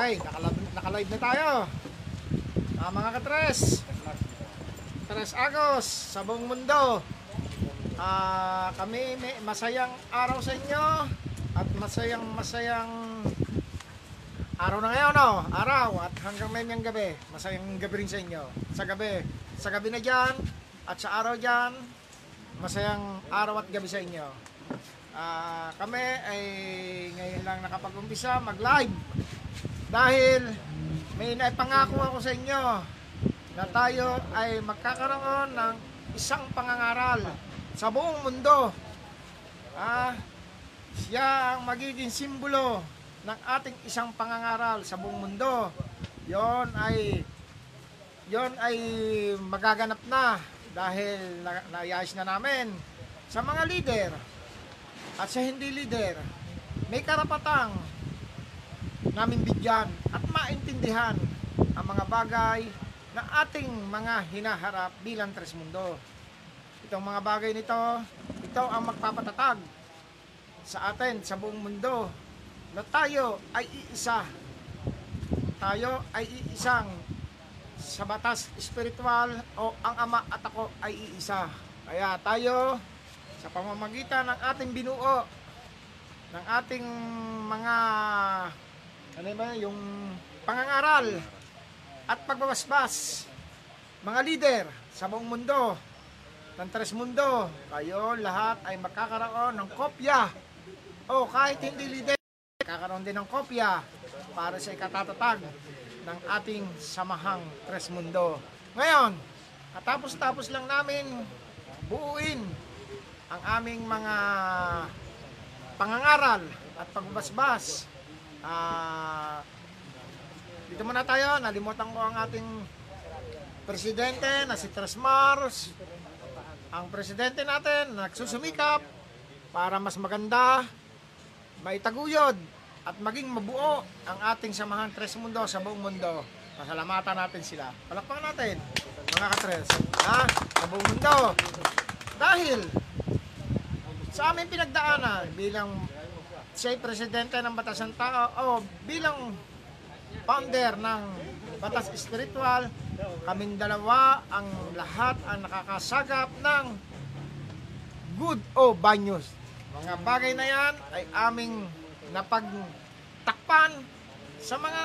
Okay, nakalive, na tayo. Ah, mga katres. Tres Agos sa buong mundo. Ah, kami may masayang araw sa inyo at masayang masayang araw na ngayon, no? Araw at hanggang mamayang gabi. Masayang gabi rin sa inyo. Sa gabi, sa gabi na diyan at sa araw diyan, masayang araw at gabi sa inyo. Ah, kami ay ngayon lang nakapag-umpisa mag-live dahil may naipangako ako sa inyo na tayo ay magkakaroon ng isang pangangaral sa buong mundo. Ah, siya ang magiging simbolo ng ating isang pangangaral sa buong mundo. Yon ay yon ay magaganap na dahil na, naayos na namin sa mga leader at sa hindi leader. May karapatang namin bigyan at maintindihan ang mga bagay na ating mga hinaharap bilang Tres Mundo. Itong mga bagay nito, ito ang magpapatatag sa atin, sa buong mundo, na tayo ay iisa. Tayo ay iisang sa batas espiritual o ang ama at ako ay iisa. Kaya tayo, sa pamamagitan ng ating binuo, ng ating mga ano ba? Yung pangangaral at pagbabasbas. Mga leader sa buong mundo ng Tres Mundo kayo lahat ay magkakaroon ng kopya. O kahit hindi leader kakaroon din ng kopya para sa ikatatatag ng ating samahang Tres Mundo. Ngayon katapos-tapos lang namin buuin ang aming mga pangangaral at pagbasbas. Ah, dito muna tayo, nalimutan ko ang ating presidente na si Tres Mars. Ang presidente natin nagsusumikap para mas maganda, maitaguyod at maging mabuo ang ating samahan Tres Mundo sa buong mundo. Pasalamatan natin sila. Palakpakan natin, mga katres. Ha? Sa buong mundo. Dahil sa aming pinagdaanan bilang siya presidente ng Batas Tao o bilang founder ng Batas Espiritual, kaming dalawa ang lahat ang nakakasagap ng good o bad news. Mga bagay na yan ay aming napagtakpan sa mga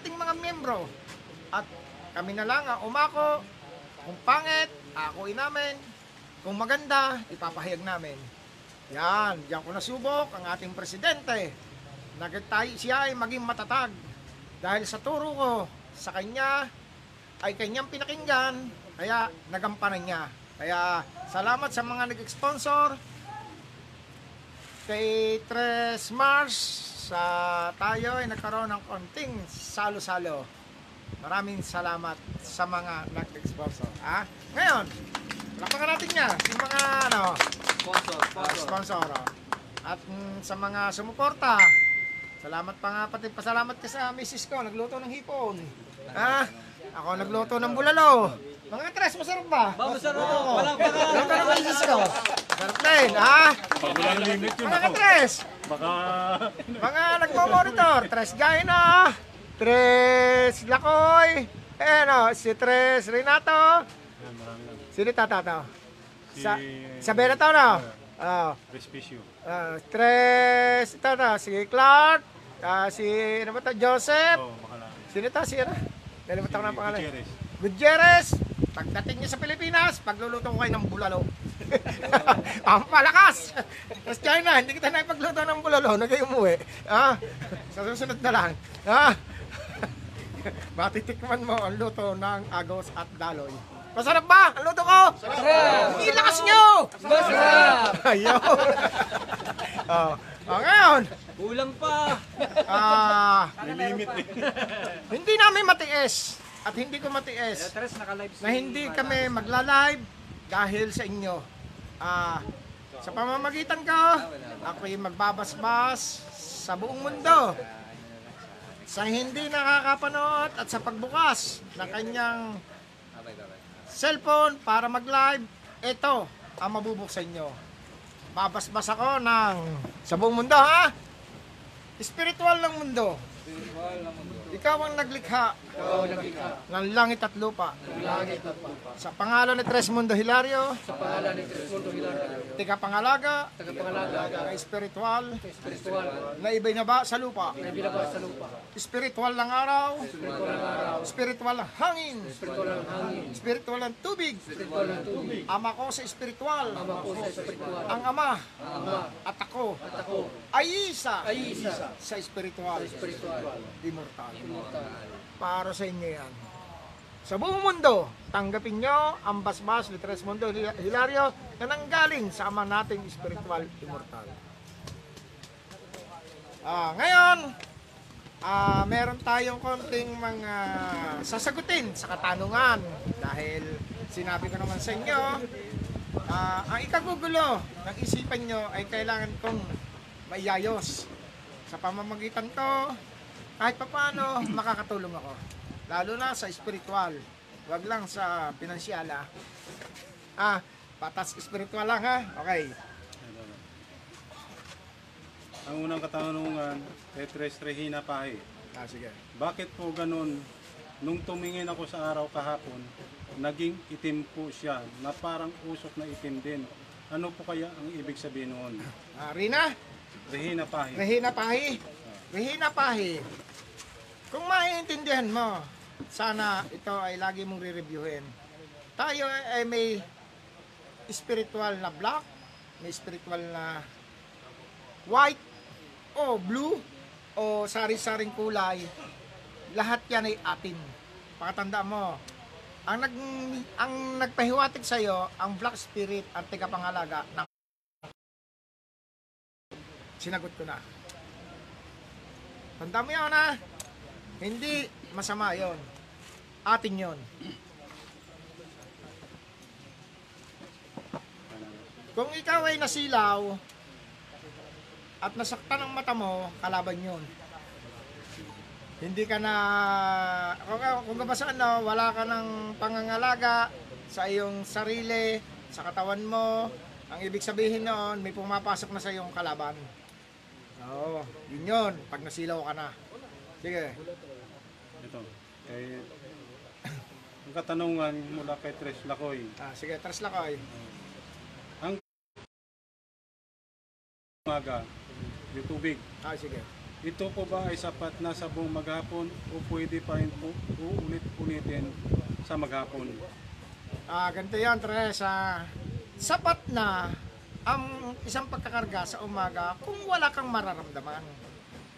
ating mga membro at kami na lang ang umako kung pangit, akuin namin kung maganda, ipapahayag namin. Yan, diyan ko nasubok ang ating presidente. Nagtay siya ay maging matatag dahil sa turo ko sa kanya ay kanyang pinakinggan kaya nagampanan niya. Kaya salamat sa mga nag-sponsor kay Tres Mars sa tayo ay nagkaroon ng konting salo-salo. Maraming salamat sa mga nag-sponsor. Ah, ngayon, lapakan natin niya. Yung mga ano, Sponsor, Ah, sponsor. oh. At mm, sa mga sumuporta, salamat pa nga pati pasalamat ka sa misis ko, nagluto ng hipon. Ha? Ako nagluto ng bulalo. Mga tres, masarap ba? Ba, masarap. Oo. Walang baka. Luto ng misis ko. Sarap din, ha? Pag walang limit yun Mga ako. tres, Baka mga nagmo-monitor, tres Gaina, tres Lakoy, eh no, si tres Renato, sino tatato? Si Sa, sa Benato, no? Oh. Respicio. Ah, tres, ito na, si Clark, ah, si, ano ba ito, Joseph, Oh, makalami. sino ito, si ano? Nalimutan ko na ang pangalan. Gutierrez. Gutierrez, pagdating niya sa Pilipinas, pagluluto ko kayo ng bulalo. ang palakas! Tapos China, hindi kita na ipagluto ng bulalo, na kayo umuwi. Ah, sa susunod na lang. Ah, matitikman mo ang luto ng agos at daloy. Masarap ba ang luto ko? Sarap! Ilakas nyo! Masarap! Ayaw! oh. oh, ngayon, Kulang pa. ah, May limit eh. hindi namin matiis at hindi ko matiis Tres, naka-live na hindi kami magla-live dahil sa inyo. Ah, sa pamamagitan ko, ako'y magbabasbas sa buong mundo. Sa hindi nakakapanood at sa pagbukas ng kanyang cellphone para mag-live, ito ang mabubuksan nyo. Babasbas ako ng sa buong mundo ha. Spiritual ng mundo. Spiritual ng mundo. Ikaw ang naglikha. Ng langit at lupa. Sa pangalan ni Tres Mundo Hilario, Sa pangalan ni Crismundo Hilario, tika pangalaga, tagapangalaga, na espiritual, spiritual, na ibinaba sa lupa. na binaba sa lupa, Espiritual ng araw, spiritual ng araw, espiritual ng hangin, spiritual ng hangin, espiritual ng tubig. spiritual ng tubig, Ama ko sa espiritual, ama ko sa spiritual, ang ama. Ama, at ako. At ako, ay isa. Ay isa, sa espiritual, spiritual, immortal. Para sa inyo yan. Sa buong mundo, tanggapin nyo ang basbas ni Tres Mundo Hilario na nanggaling sa ama nating spiritual immortal. Ah, ngayon, ah, meron tayong konting mga sasagutin sa katanungan dahil sinabi ko naman sa inyo, ah, ang ikagugulo ng isipan nyo ay kailangan kong maiyayos. Sa pamamagitan ko, kahit papaano makakatulong ako. Lalo na sa spiritual. Huwag lang sa pinansyala. Ah, patas spiritual lang ha? Okay. Ang unang katanungan, kay Tres Regina Pahe. Ah, sige. Bakit po ganun? Nung tumingin ako sa araw kahapon, naging itim po siya na parang usok na itim din. Ano po kaya ang ibig sabihin noon? Ah, Rina, Regina Pahe. Rehina Pahi. Rehina Pahi. Kung maiintindihan mo, sana ito ay lagi mong re-reviewin. Tayo ay may spiritual na black, may spiritual na white, o blue, o sari-saring kulay. Lahat yan ay atin. Pakatanda mo, ang nag ang nagpahiwatig sa iyo ang black spirit ang tagapangalaga ng sinagot ko na. Tanda mo yun ha. Hindi masama yon. Atin yon. Kung ikaw ay nasilaw at nasaktan ang mata mo, kalaban yon. Hindi ka na, kung, kung kabasaan no, wala ka ng pangangalaga sa iyong sarili, sa katawan mo, ang ibig sabihin noon, may pumapasok na sa iyong kalaban. Oo, yun yun, pag nasilaw ka na. Sige. Ito. Kay, ang katanungan mula kay Tres Lacoy. Ah, sige, tras lang kayo. Umaga, yung tubig. Ah, sige. Ito po ba ay sapat na sa buong maghapon o pwede pa rin po uulit-ulitin sa maghapon? Ah, ganito yan, Teresa. Sapat na ang isang pagkakarga sa umaga kung wala kang mararamdaman.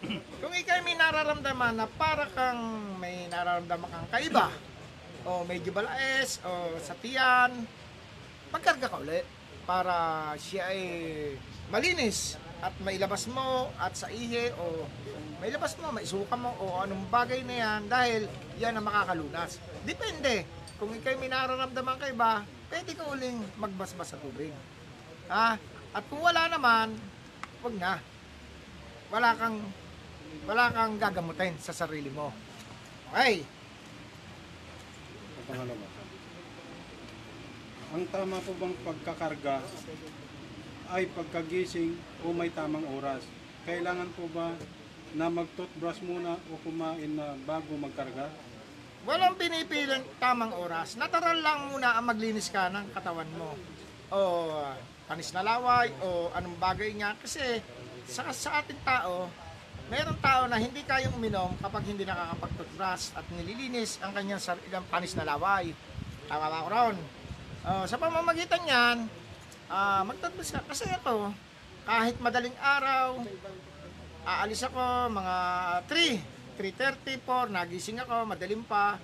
kung ikaw may nararamdaman na para kang may nararamdaman kang kaiba, o medyo balaes, o sa tiyan, magkarga ka ulit para siya ay malinis at mailabas mo at sa ihe o mailabas mo, maisuka mo o anong bagay na yan dahil yan ang makakalunas. Depende. Kung ikaw may nararamdaman kay ba, pwede ka uling magbasbas sa tubig. Ha? At kung wala naman, wag na. Wala kang wala kang gagamutin sa sarili mo. Okay. Ang pangalawa. Ang tama po bang pagkakarga ay pagkagising o may tamang oras? Kailangan po ba na mag-toothbrush muna o kumain na bago magkarga? Walang pinipiling tamang oras. Natural lang muna ang maglinis ka ng katawan mo. O panis na laway o anong bagay niya. Kasi sa, sa ating tao, mayroong tao na hindi kayang uminom kapag hindi nakakapag-toothbrush at nililinis ang kanyang sariling panis na laway. Tama ba ako ron? O, sa pamamagitan niyan, ah mag-toothbrush ka. Kasi ito, kahit madaling araw, aalis ako mga 3, 3.30, 4, nagising ako, madaling pa.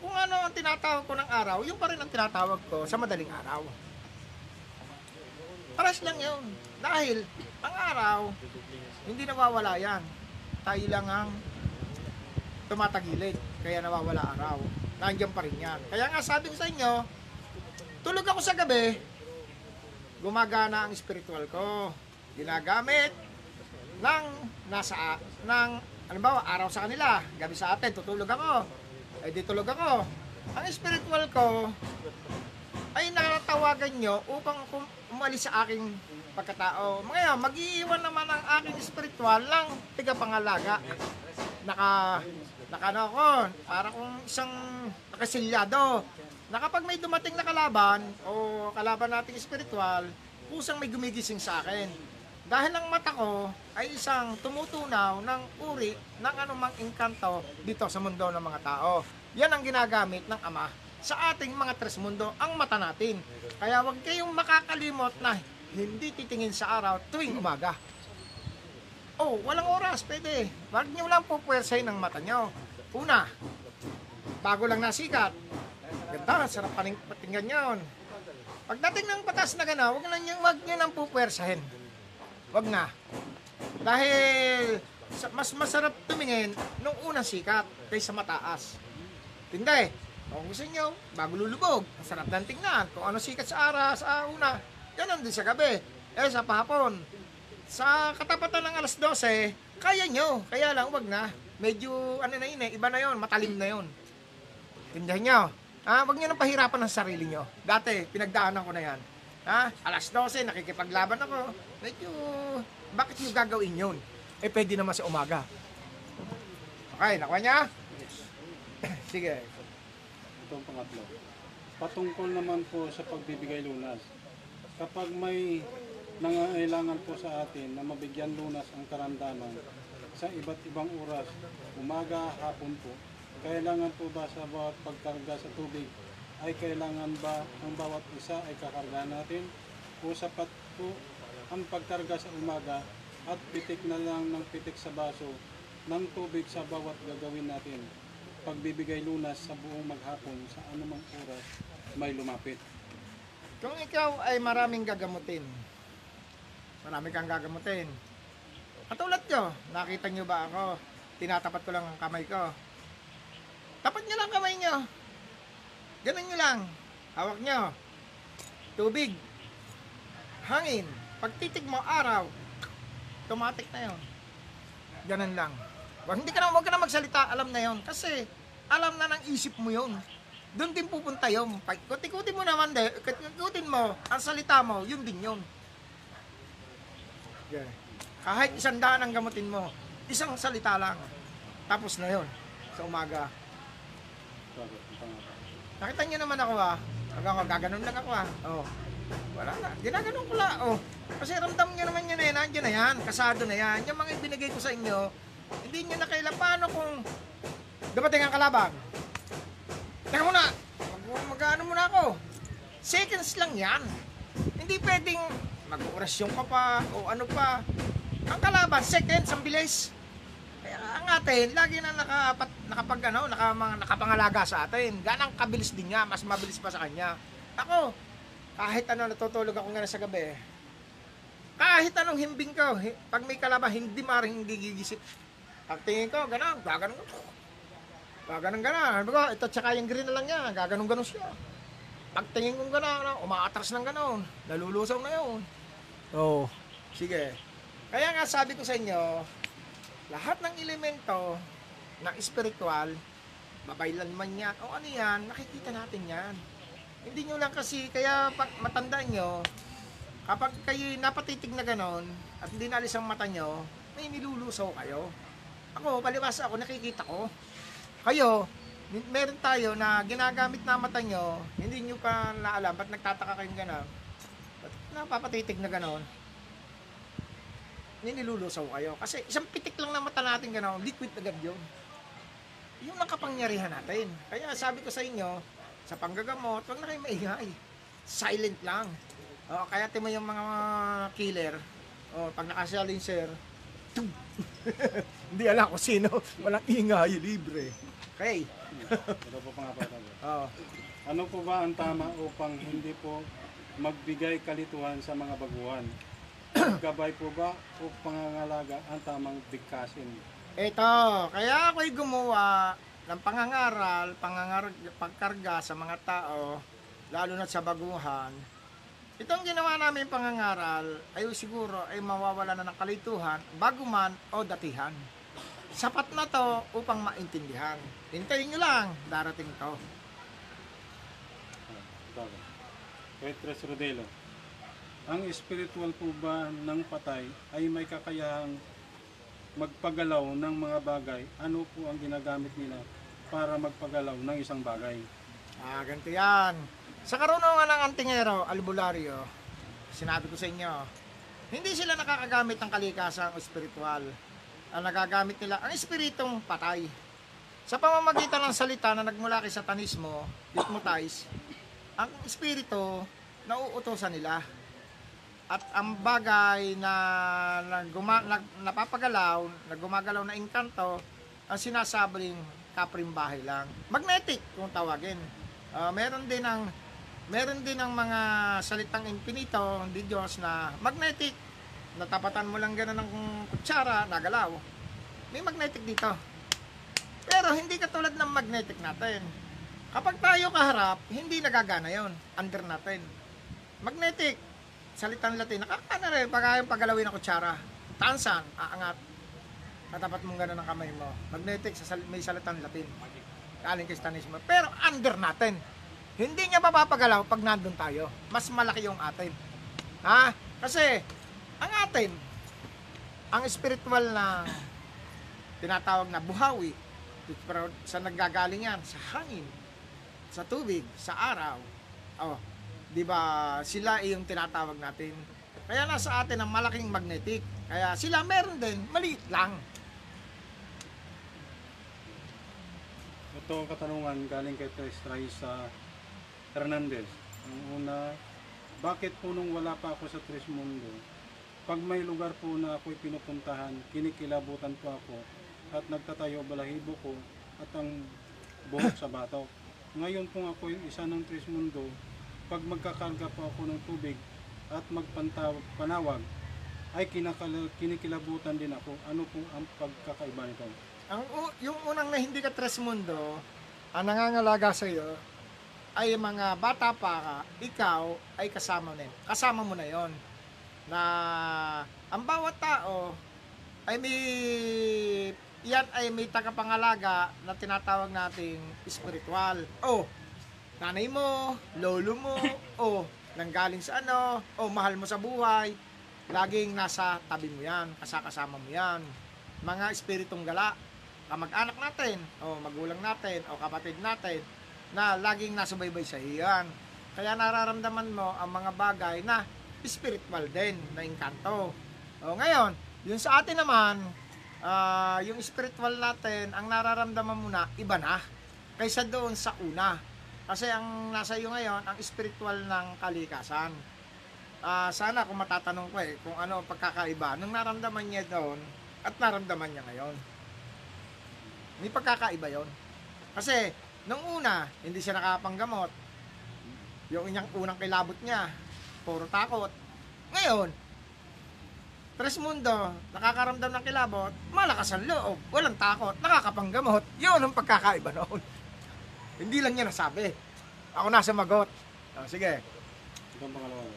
Kung ano ang tinatawag ko ng araw, yung pa rin ang tinatawag ko sa madaling araw. Paras lang yun. Dahil ang araw, hindi nawawala yan. Tayo lang ang tumatagilid. Kaya nawawala araw. Nandiyan pa rin yan. Kaya nga sabi ko sa inyo, tulog ako sa gabi, gumagana ang spiritual ko. Ginagamit ng nasa ng halimbawa araw sa kanila, gabi sa atin, tutulog ako. Ay di tulog ako. Ang spiritual ko ay natatawagan nyo upang umalis sa aking pagkatao. Ngayon, mag-iiwan naman ang aking spiritual ng tigapangalaga. Naka, nakano ako, para kung isang nakasilyado. Na kapag may dumating na kalaban o kalaban nating espiritual, kusang may gumigising sa akin. Dahil ang mata ko ay isang tumutunaw ng uri ng anumang engkanto dito sa mundo ng mga tao. Yan ang ginagamit ng Ama sa ating mga tres mundo, ang mata natin. Kaya huwag kayong makakalimot na hindi titingin sa araw tuwing umaga. Oh, walang oras, pwede. Huwag niyo lang pupwersahin ng mata niyo. Una, bago lang nasikat. Ganda, sarap paning patinggan yun. Pagdating ng patas na gana, huwag na niyo, huwag niyo nang pupwersahin. Huwag na. Dahil mas masarap tumingin nung unang sikat kaysa mataas. Hindi. Gusto nyo, bago lulubog, ang sarap ng tingnan. Kung ano sikat sa ara, sa una, ganun din sa gabi. Eh, sa pahapon, sa katapatan ng alas 12, kaya nyo. Kaya lang, wag na. Medyo, ano na yun eh, iba na yun, matalim na yun. Tindahan nyo. Ha? Wag nyo nang pahirapan ng sarili nyo. Dati, pinagdaanan ko na yan. Ha? Alas 12, nakikipaglaban ako. Medyo, bakit nyo gagawin yun? Eh, pwede naman sa umaga. Okay, nakuha niya? Sige. Itong pangatlo. Patungkol naman po sa pagbibigay lunas. Kapag may nangangailangan po sa atin na mabigyan lunas ang karamdaman sa iba't ibang oras, umaga, hapon po, kailangan po ba sa bawat pagkarga sa tubig ay kailangan ba ang bawat isa ay kakarga natin o sapat po ang pagkarga sa umaga at pitik na lang ng pitik sa baso ng tubig sa bawat gagawin natin pagbibigay lunas sa buong maghapon sa anumang oras may lumapit. Kung ikaw ay maraming gagamutin, marami kang gagamutin. Katulad nyo, nakita nyo ba ako? Tinatapat ko lang ang kamay ko. Tapat nyo lang kamay nyo. Ganun nyo lang. Hawak nyo. Tubig. Hangin. Pagtitig mo araw, automatic na yon. Ganun lang. Wag, hindi ka na, wag ka na magsalita, alam na yon. Kasi, alam na ng isip mo yon. Doon din pupunta yun. Kutikutin mo naman, de, kutikutin mo, ang salita mo, yun din yun. Yeah. Kahit isang daan ang gamutin mo, isang salita lang. Tapos na yun, sa umaga. Nakita niyo naman ako ah. Hanggang ako, gaganon lang ako ah. Oh. Wala na. Ginaganon ko lang. Oh. Kasi ramdam niyo naman yun eh. Nandiyan na yan. Kasado na yan. Yung mga ibinigay ko sa inyo, hindi niyo na kailan. Paano kung dumating ang kalaban? Teka muna. Mag- Mag-ano muna ako. Seconds lang yan. Hindi pwedeng mag-orasyon ka pa o ano pa. Ang kalaban, seconds, ang bilis. Kaya ang atin, lagi na nakapat, nakapag, ano, naka, mga, nakapangalaga sa atin. Ganang kabilis din niya, mas mabilis pa sa kanya. Ako, kahit ano, natutulog ako nga sa gabi. Kahit anong himbing ko, pag may kalaban, hindi maring hindi gigisip. Pag tingin ko, gano'n, gaganon ko. Gaganon gano'n. Ko, ito tsaka yung green na lang niya, gaganon gano'n siya. Pag tingin ko gano'n, ano, umaatras ng gano'n, nalulusaw na yun. Oo. Oh, sige. Kaya nga sabi ko sa inyo, lahat ng elemento ng spiritual, babaylan man yan, o ano yan, nakikita natin yan. Hindi nyo lang kasi, kaya pag matandaan nyo, kapag kayo napatitig na ganon, at hindi naalis ang mata nyo, may nilulusaw kayo. Ako, palibasa ako, nakikita ko. Kayo, meron tayo na ginagamit na mata nyo, hindi nyo pa naalam, ba't nagtataka kayong ganon? Ba't napapatitig na ganon? ninilulusaw kayo. Kasi isang pitik lang ng mata natin gano'n, liquid agad yun. Yun ang kapangyarihan natin. Kaya sabi ko sa inyo, sa panggagamot, huwag na kayo maingay. Silent lang. O, kaya timo yung mga killer, o, pag nakasalinser, tum! Hindi alam kung sino, walang ingay, libre. Okay. Ito po pangapat. Oh. Ano po ba ang tama upang hindi po magbigay kalituhan sa mga baguhan? Gabay po ba o pangangalaga ang tamang bigkasin? Ito, kaya ako'y gumawa ng pangangaral, pangangar, pagkarga sa mga tao, lalo na sa baguhan. Itong ginawa namin pangangaral ay siguro ay mawawala na ng kalituhan, bago man o datihan. Sapat na to upang maintindihan. Hintayin nyo lang, darating to. Petres Rodelo. Ang spiritual po ba ng patay ay may kakayahang magpagalaw ng mga bagay, ano po ang ginagamit nila para magpagalaw ng isang bagay? Ah, ganito yan. Sa karunungan ng antingero, albularyo, sinabi ko sa inyo, hindi sila nakakagamit ng kalikasan o spiritual. Ang nagagamit nila, ang espiritong patay. Sa pamamagitan ng salita na nagmula kay satanismo, hypnotize, ang espiritu, nauutosan nila. At ang bagay na, na, guma, na napapagalaw, na gumagalaw na engkanto, ang sinasabing kaprimbahay lang. Magnetic kung tawagin. Ah, meron din ang meron din ang mga salitang infinito, hindi Diyos na magnetic. Natapatan mo lang gano'n ng kutsara, nagalaw. May magnetic dito. Pero hindi katulad ng magnetic natin. Kapag tayo kaharap, hindi nagagana yon Under natin. Magnetic, salitang Latin, nakakana rin pag yung paggalawin ng kutsara. Tansan, aangat. Katapat mong gano'n ng kamay mo. Magnetic, may salitang Latin. Galing kay. Pero under natin. Hindi niya mapapagalaw pag nandun tayo. Mas malaki yung atin. Ha? Kasi, ang atin, ang spiritual na tinatawag na buhawi, sa naggagaling yan, sa hangin, sa tubig, sa araw. Oh, 'di ba? Sila yung tinatawag natin. Kaya nasa atin ang malaking magnetic. Kaya sila meron din, maliit lang. Ito ang katanungan galing kay Tres Raisa Hernandez. Ang una, bakit po nung wala pa ako sa Tres Mundo, pag may lugar po na ako'y pinupuntahan, kinikilabutan po ako at nagtatayo balahibo ko at ang buhok sa batok. Ngayon kung ako isa ng Tres Mundo, pag magkakarga po ako ng tubig at magpantawag panawag, ay kinikilabutan din ako. Ano po ang pagkakaiba nito? Ang yung unang na hindi ka tres mundo, ang nangangalaga sa iyo ay mga bata pa ka, ikaw ay kasama na Kasama mo na 'yon. Na ang bawat tao ay may yan ay may tagapangalaga na tinatawag nating spiritual. Oh, nanay mo, lolo mo, oh, nanggaling sa ano, oh, mahal mo sa buhay, laging nasa tabi mo yan, kasakasama mo yan. Mga espiritong gala, kamag-anak natin, o magulang natin, o kapatid natin, na laging nasubaybay sa iyan. Kaya nararamdaman mo ang mga bagay na spiritual din, na engkanto. O ngayon, yung sa atin naman, ah, yung spiritual natin, ang nararamdaman mo na, iba na. Kaysa doon sa una. Kasi ang nasa iyo ngayon, ang spiritual ng kalikasan. Ah, sana kung matatanong ko eh, kung ano ang pagkakaiba, nung naramdaman niya doon, at naramdaman niya ngayon. May pagkakaiba yon. Kasi, nung una, hindi siya nakapanggamot. Yung inyang unang kilabot niya, puro takot. Ngayon, Tres Mundo, nakakaramdam ng kilabot, malakas ang loob, walang takot, nakakapanggamot. Yun ang pagkakaiba noon. Hindi lang niya nasabi. Ako nasa magot. Oh, sige. Ito ang pangalawa.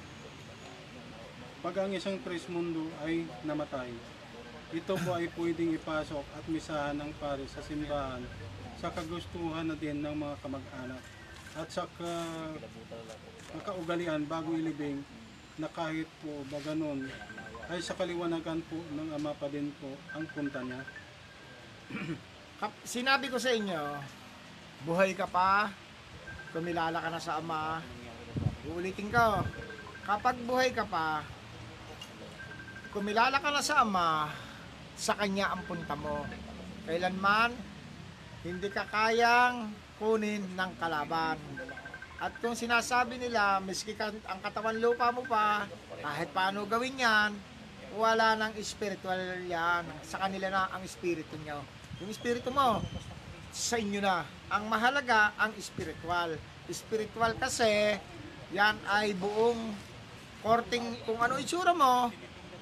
Pag ang isang Tres Mundo ay namatay, ito po ay pwedeng ipasok at misahan ng pare sa simbahan sa kagustuhan na din ng mga kamag-anak at sa ka, kaugalian bago ilibing na kahit po ba ganun ay sa kaliwanagan po ng ama pa din po ang punta niya. Sinabi ko sa inyo, buhay ka pa, kumilala ka na sa Ama, uulitin ko, kapag buhay ka pa, kumilala ka na sa Ama, sa Kanya ang punta mo. Kailanman, hindi ka kayang kunin ng kalaban. At kung sinasabi nila, miski ka, ang katawan lupa mo pa, kahit paano gawin yan, wala nang spiritual yan. Sa kanila na ang espiritu nyo. Yung espiritu mo, sa inyo na. Ang mahalaga, ang spiritual. Spiritual kasi, yan ay buong korting, kung ano itsura mo,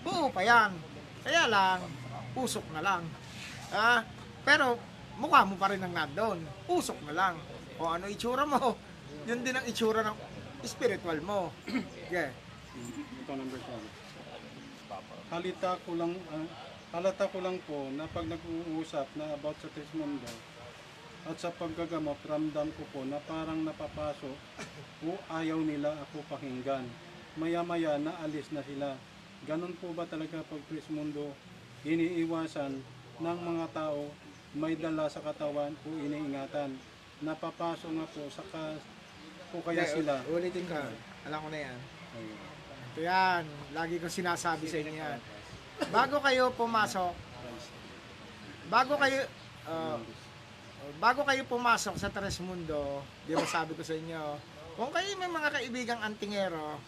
buo pa yan. Kaya lang, usok na lang. Ah, pero, mukha mo pa rin ang nandun. Usok na lang. Kung ano itsura mo, yun din ang itsura ng spiritual mo. Okay. Ito number 12. Halita ko lang ah, halata ko lang po na pag nag-uusap na about sa Trismundo at sa paggagamot, ramdam ko po na parang napapasok o ayaw nila ako pakinggan. Maya-maya naalis na sila. Ganon po ba talaga pag Trismundo iniiwasan ng mga tao may dala sa katawan o iniingatan. Napapasok nga po sa ka, o kaya Hindi, sila. Ulitin ko. Alam ko na yan. Ayun. Ito yan. Lagi ko sinasabi sa inyo yan. Bago kayo pumasok, bago kayo, uh, bago kayo pumasok sa Tres Mundo, di ba sabi ko sa inyo, kung kayo may mga kaibigang antingero,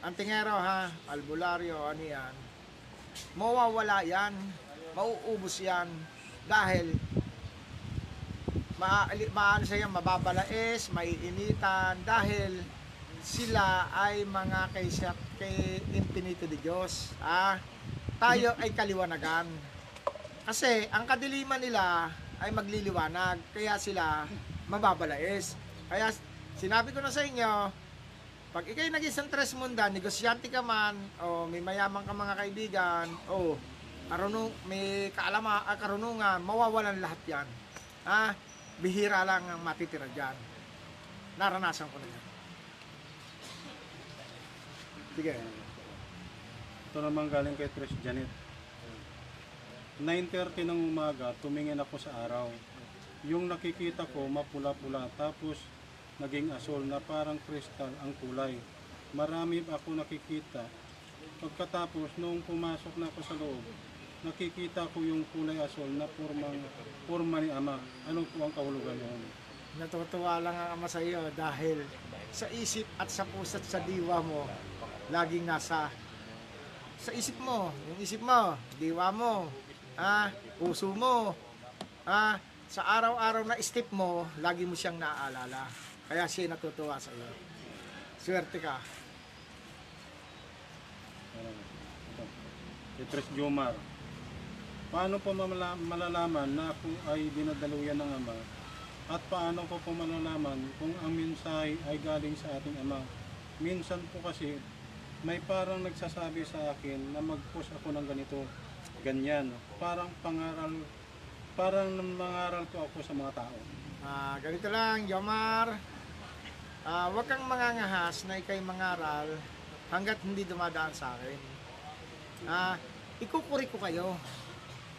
antingero ha, albularyo, ano yan, mawawala yan, mauubos yan, dahil maali, maano sa yan, mababalais, maiinitan, dahil sila ay mga kay, kay Infinito de Diyos. Ah, tayo ay kaliwanagan. Kasi ang kadiliman nila ay magliliwanag, kaya sila mababalais. Kaya sinabi ko na sa inyo, pag ikay nag-isang tres munda, negosyante ka man, o may mayaman ka mga kaibigan, o karunung, may kaalama, ah, karunungan, mawawalan lahat yan. Ah, bihira lang ang matitira dyan. Naranasan ko na yan. Sige. Ito naman galing kay Trish Janet. 9.30 ng umaga, tumingin ako sa araw. Yung nakikita ko, mapula-pula, tapos naging asol na parang kristal ang kulay. Marami ako nakikita. Pagkatapos, noong pumasok na ako sa loob, nakikita ko yung kulay asol na purmang, purma ni Ama. Ano po ang kahulugan yun? Natutuwa lang ang ama sa iyo dahil sa isip at sa puso at sa diwa mo, laging nasa sa isip mo, yung isip mo, diwa mo, ah, puso mo, ah, sa araw-araw na step mo, lagi mo siyang naaalala. Kaya siya natutuwa sa iyo. Swerte ka. Tres Jomar. Paano po malalaman na ako ay dinadaluyan ng Ama? At paano ko po malalaman kung ang mensahe ay galing sa ating Ama? Minsan po kasi may parang nagsasabi sa akin na mag-post ako ng ganito, ganyan. Parang pangaral, parang mangaral po ako sa mga tao. Ah, ganito lang, Yomar. Ah, wag kang mangangahas na ikay mangaral hanggat hindi dumadaan sa akin. Ah, ikukuri ko kayo.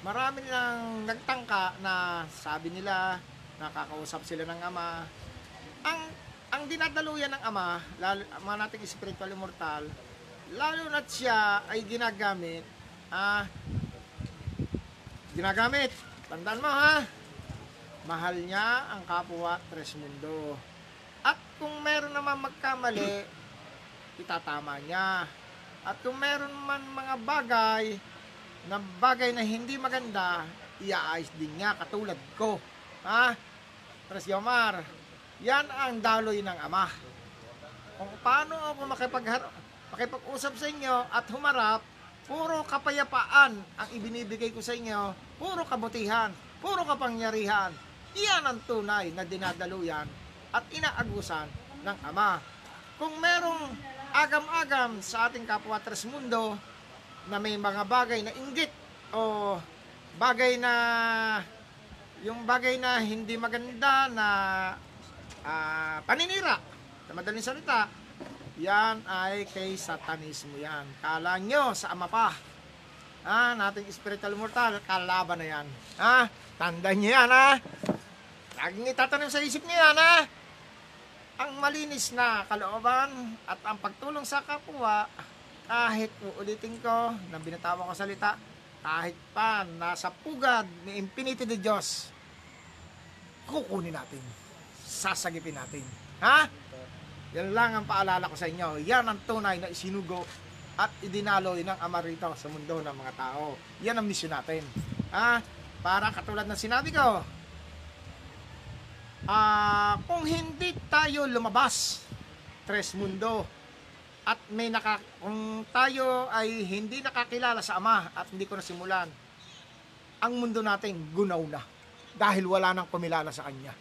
Marami nilang nagtangka na sabi nila nakakausap sila ng ama. Ang ang dinadaluyan ng ama, lalo mga nating spiritual immortal, lalo na siya ay ginagamit, ah, ginagamit. Tandaan mo ha, mahal niya ang kapwa Tres Mundo. At kung meron naman magkamali, itatama niya. At kung meron man mga bagay na bagay na hindi maganda, iaayos din niya katulad ko. Ha? Tres Yomar, yan ang daloy ng Ama. Kung paano ako makipag makipag-usap sa inyo at humarap, puro kapayapaan ang ibinibigay ko sa inyo, puro kabutihan, puro kapangyarihan. Iyan ang tunay na dinadaluyan at inaagusan ng Ama. Kung merong agam-agam sa ating kapwa Tres Mundo na may mga bagay na inggit o bagay na yung bagay na hindi maganda na ah, paninira sa madaling salita yan ay kay satanismo yan. Kala nyo sa ama pa. Ah, nating spiritual mortal kalaban na yan. Ah, tandaan nyo yan ha? Laging itatanong sa isip nyo yan ha? Ang malinis na kalooban at ang pagtulong sa kapwa kahit uulitin ko na binatawa ko salita kahit pa nasa pugad ni Infinity de Diyos kukunin natin. Sasagipin natin. Ha? yan lang ang paalala ko sa inyo. Yan ang tunay na isinugo at idinaloy ng Ama rito sa mundo ng mga tao. Yan ang misyon natin. Ha? para katulad ng sinabi ko Ah, kung hindi tayo lumabas, Tres Mundo, at may naka, kung tayo ay hindi nakakilala sa Ama at hindi ko nasimulan, ang mundo natin gunaw na dahil wala nang kumilala sa Kanya.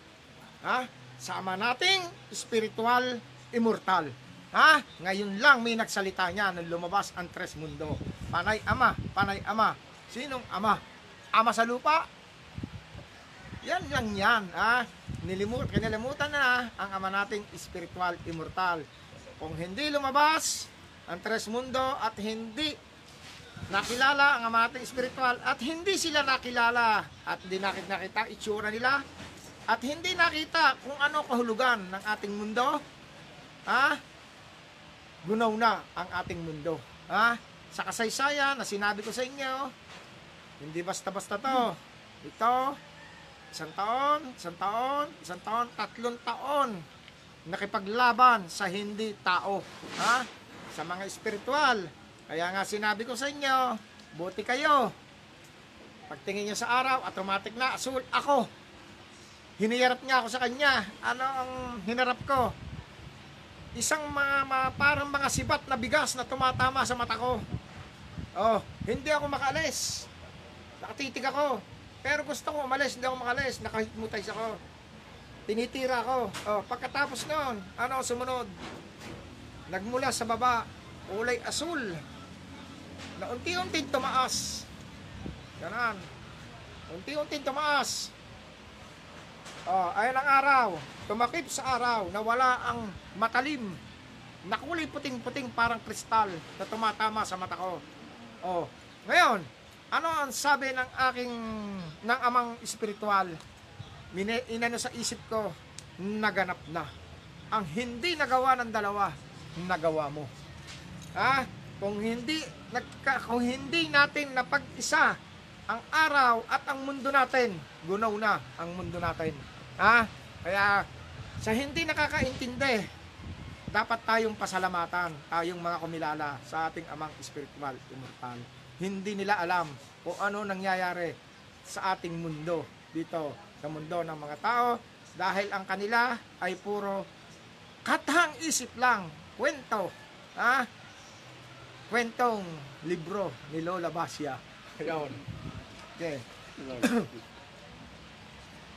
Ha? Sa Ama nating spiritual, immortal. Ha? Ngayon lang may nagsalita niya nang lumabas ang Tres Mundo. Panay Ama, Panay Ama. Sinong Ama? Ama sa lupa? Yan lang yan. Ha? Nilimut, kinalimutan na ang ama nating spiritual immortal. Kung hindi lumabas ang tres mundo at hindi nakilala ang ama nating espiritual at hindi sila nakilala at hindi nakit nakita itsura nila at hindi nakita kung ano kahulugan ng ating mundo, ha? Gunaw na ang ating mundo. Ha? Sa kasaysayan na sinabi ko sa inyo, hindi basta-basta to. Ito, isang taon, isang taon, isang taon, tatlong taon nakipaglaban sa hindi tao. Ha? Sa mga espiritual. Kaya nga sinabi ko sa inyo, buti kayo. Pagtingin nyo sa araw, automatic na, asul, ako. Hiniyarap niya ako sa kanya. Ano ang hinarap ko? Isang mga, mga parang mga sibat na bigas na tumatama sa mata ko. Oh, hindi ako makaalis. Nakatitig ako. Pero gusto ko umalis, hindi ako makalis. Nakahitmutays ako. Tinitira ako. Oh, pagkatapos noon, ano sumunod? Nagmula sa baba, kulay asul. Na unti-unting tumaas. Ganon. Unti-unting tumaas. Oh, ayun ang araw. Tumakip sa araw na wala ang matalim na kulay puting-puting parang kristal na tumatama sa mata ko. Oh, ngayon, ano ang sabi ng aking ng amang espiritual? Mine, inano sa isip ko, naganap na. Ang hindi nagawa ng dalawa, nagawa mo. Ha? Kung hindi nagka, kung hindi natin napag-isa ang araw at ang mundo natin, gunaw na ang mundo natin. Ha? Kaya sa hindi nakakaintindi, dapat tayong pasalamatan, tayong mga kumilala sa ating amang spiritual immortal. Hindi nila alam kung ano nangyayari sa ating mundo dito sa mundo ng mga tao dahil ang kanila ay puro katang isip lang, kwento, ha? Kwentong libro ni Lola Basia. Ayun. Okay.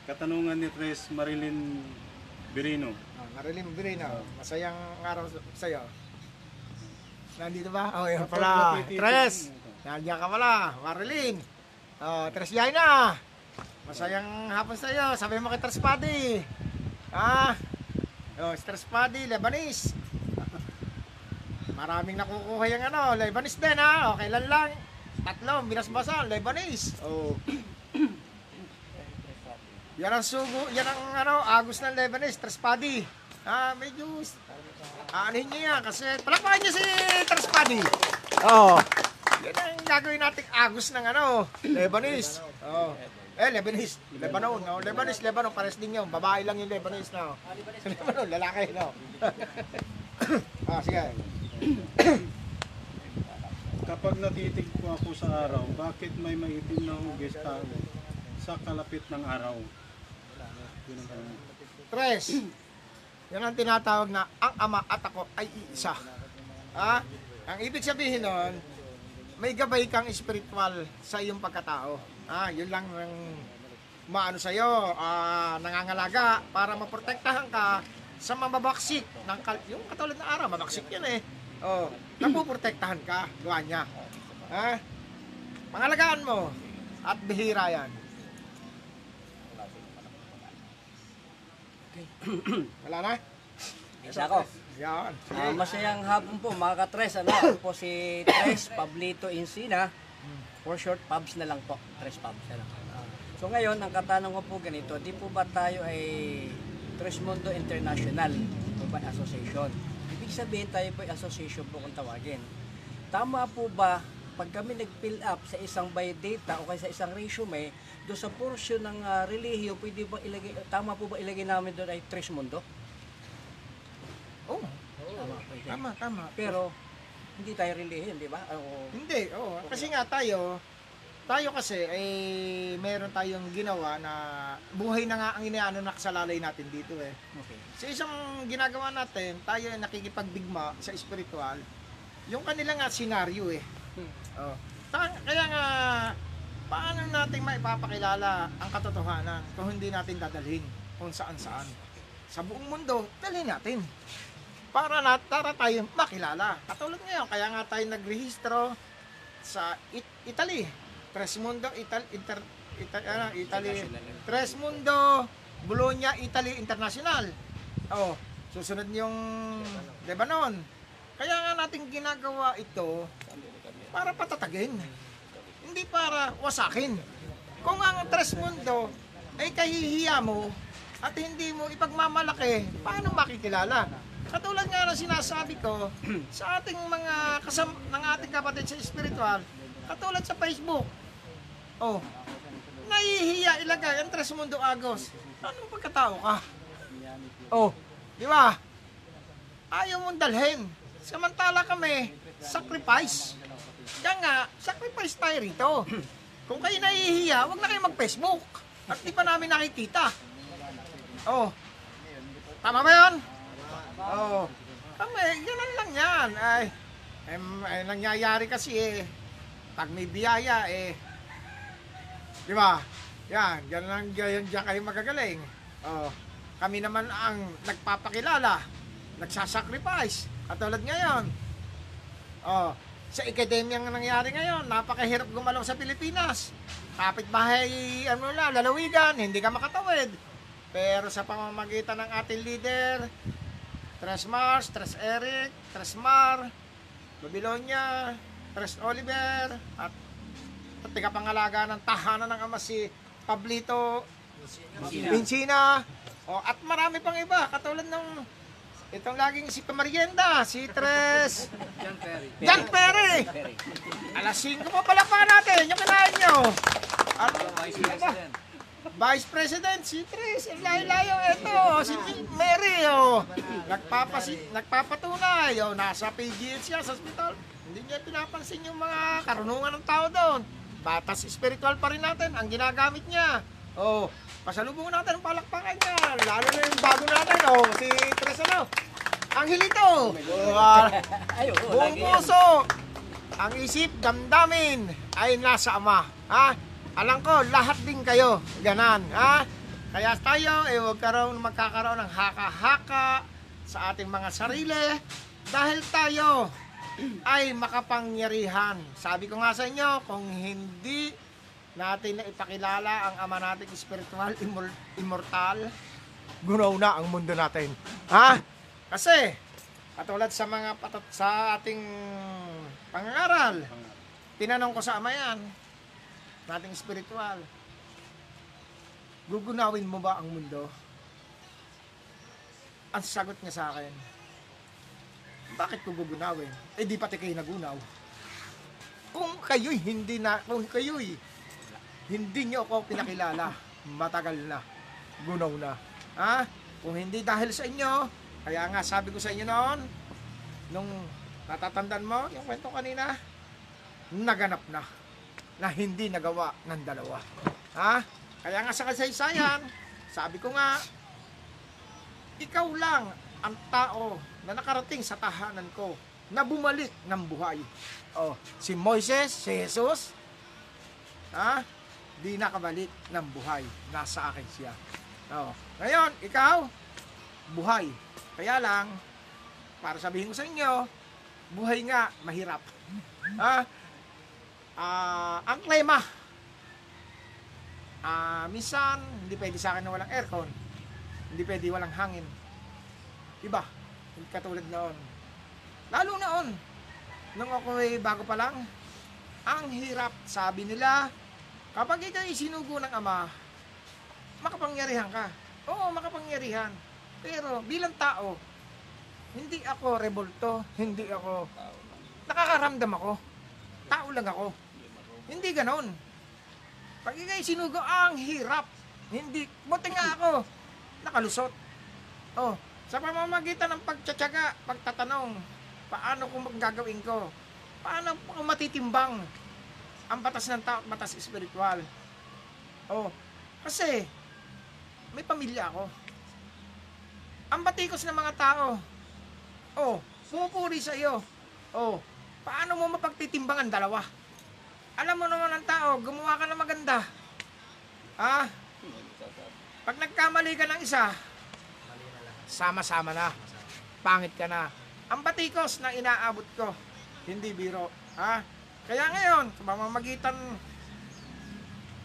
Katanungan ni Tres Marilyn Birino. Ah, Marilyn Birino, masayang araw sa iyo. Nandito ba? Oh, yun pala. Tres! Nandiyan ka pala, Marilyn. Oh, Tres Yay na. Masayang hapon sa iyo. Sabi mo kay Tres Paddy. Ah, oh, Paddy, Lebanese. Maraming nakukuha yung ano, Lebanese din ha. Okay lang lang. Tatlo, binasbasan, Lebanese. Oh. Yan ang sugo, yan ang ano, agos ng Lebanese, Trespadi. Ah, medyo, aanin niyo yan kasi, palakpakan niyo si Trespadi. Oo. Oh. Yan ang gagawin nating agos ng ano, Lebanese. Oh. Eh, Lebanese, Lebanon, no? Lebanese, Lebanon, pares din yun. Babae lang yung Lebanese, no? Lebanon, lalaki, no? ah, sige. Kapag natitig po ako sa araw, bakit may maitim na hugis tao sa kalapit ng araw? Tres. Yan ang tinatawag na ang ama at ako ay iisa. Ha? Ang ibig sabihin nun, may gabay kang spiritual sa iyong pagkatao. Ah, yun lang ang maano sa iyo, ah, nangangalaga para maprotektahan ka sa mababaksik ng kal- yung katulad na araw, mabaksik yan eh. Oh, napoprotektahan ka, gawa niya. Ha? Pangalagaan mo at bihira yan. Wala na? Isa ako. Yan. Ah, masayang hapon po mga katres. Ano, ako po si Tres Pablito Insina. For short, Pabs na lang po. Tres Pabs na lang. Ah, so ngayon, ang katanong ko po ganito, di po ba tayo ay Tres Mundo International Urban Association? Ibig sabihin tayo po ay association po kung tawagin. Tama po ba pag kami nag-fill up sa isang biodata o kaya sa isang resume, do sa portion ng uh, relihiyo, pwede ba ilagay, tama po ba ilagay namin doon ay Tres Mundo? Oh, Tama, pwede. tama, tama. Pero hindi tayo relihiyon, di ba? O, Hindi, oo. Kasi nga tayo, tayo kasi ay meron tayong ginawa na buhay na nga ang inaano nakasalalay natin dito eh. okay. Sa isang ginagawa natin, tayo ay nakikipagbigma sa spiritual. Yung kanila nga senaryo eh. Hmm. Oh. Ta- kaya nga paano natin maipapakilala ang katotohanan kung hindi natin dadalhin kung saan saan. Sa buong mundo, dalhin natin. Para na para tayo makilala. Katulad ngayon, kaya nga tayo nagrehistro sa It- Italy. Tres Mundo, Ital, Inter, Ita- ano, Italy. Tres Mundo, Bologna, Italy International. Oh, susunod yung Lebanon. Kaya nga natin ginagawa ito para patatagin. Hindi para wasakin. Kung ang Tres Mundo ay kahihiya mo at hindi mo ipagmamalaki, paano makikilala? Katulad nga ng sinasabi ko sa ating mga kasam ng ating kapatid sa spiritual, katulad sa Facebook. Oh, nahihiya ilagay ang Tres Mundo Agos. Anong pagkatao ka? Oh, di ba? Ayaw mong dalhin. Samantala kami, sacrifice. Kaya nga, sacrifice tayo rito. Kung kayo nahihiya, huwag na kayo mag-Facebook. At di pa namin nakikita. Oh, tama ba yun? Oh, kami, ganun lang yan. Ay, em, ay, nangyayari kasi eh, pag may biyaya eh, di ba? Yan, yan lang, yan, yan kayo magagaling. Oh, kami naman ang nagpapakilala, nagsasacrifice. Katulad ngayon. Oh, sa akademya ang nangyari ngayon, napakahirap gumalaw sa Pilipinas. Kapit-bahay, ano na, lalawigan, hindi ka makatawid. Pero sa pamamagitan ng ating leader, Tres Mars, Tres Eric, Tres Mar, Babylonia, Tres Oliver, at at pangalaga ng tahanan ng ama si Pablito Vincina. O, at marami pang iba, katulad ng itong laging si Pamarienda, si Tres John Perry. John Perry. Alas 5 pa pala pa natin, yung kinain nyo. At, Vice President. Vice President, si Tris, ang layo-layo, eto, si Mary, oh. Nagpapasi, nagpapatunay, oh, nasa PGH siya sa hospital. Hindi niya pinapansin yung mga karunungan ng tao doon. Batas spiritual pa rin natin, ang ginagamit niya. Oh, pasalubong natin ang palakpakan niya. Lalo na yung bago natin, oh, si Tris, ano. Angelito. Oh, ah, Ay, oo, Buong puso, ang isip, damdamin ay nasa Ama. Ha? Alam ko, lahat din kayo, ganan. Ha? Kaya tayo, eh, huwag karoon magkakaroon ng haka-haka sa ating mga sarili dahil tayo ay makapangyarihan. Sabi ko nga sa inyo, kung hindi natin na ipakilala ang ama nating spiritual, immor- immortal, gunaw na ang mundo natin. Ha? Kasi, katulad sa mga patat sa ating pangangaral, tinanong ko sa ama yan, nating spiritual, gugunawin mo ba ang mundo? Ang sagot niya sa akin, bakit ko gugunawin? Eh di pati kayo nagunaw. Kung kayo'y hindi na, kung kayo'y hindi niyo ako pinakilala, matagal na, gunaw na. Ha? Kung hindi dahil sa inyo, kaya nga sabi ko sa inyo noon, nung natatandaan mo yung kwento kanina, naganap na na hindi nagawa ng dalawa. Ha? Kaya nga sa kasaysayan, sabi ko nga, ikaw lang ang tao na nakarating sa tahanan ko na bumalik ng buhay. Oh, si Moises, si Jesus, ha? Di nakabalik ng buhay. Nasa akin siya. Oh. Ngayon, ikaw, buhay. Kaya lang, para sabihin ko sa inyo, buhay nga, mahirap. Ha? Ah, ang klima. Ah, minsan hindi pwede sa akin na walang aircon. Hindi pwede walang hangin. Iba, katulad noon. Lalo noon, nung ako ay bago pa lang, ang hirap, sabi nila, kapag ikaw ay sinugo ng ama, makapangyarihan ka. Oo, makapangyarihan. Pero bilang tao, hindi ako revolto, hindi ako, nakakaramdam ako. Tao lang ako. Hindi ganon. Pag ikay sinugo, ang hirap. Hindi, buti nga ako, nakalusot. Oh, sa pamamagitan ng pagtsatsaga, pagtatanong, paano kung gagawin ko? Paano ko matitimbang ang batas ng tao at batas espiritual? Oh, kasi may pamilya ako. Ang batikos ng mga tao, oh, pupuri sa iyo. Oh, paano mo mapagtitimbang ang dalawa? Alam mo naman ang tao, gumawa ka ng maganda. Ha? Pag nagkamali ka ng isa, sama-sama na. Pangit ka na. Ang batikos na inaabot ko, hindi biro. Ha? Kaya ngayon, sa pamamagitan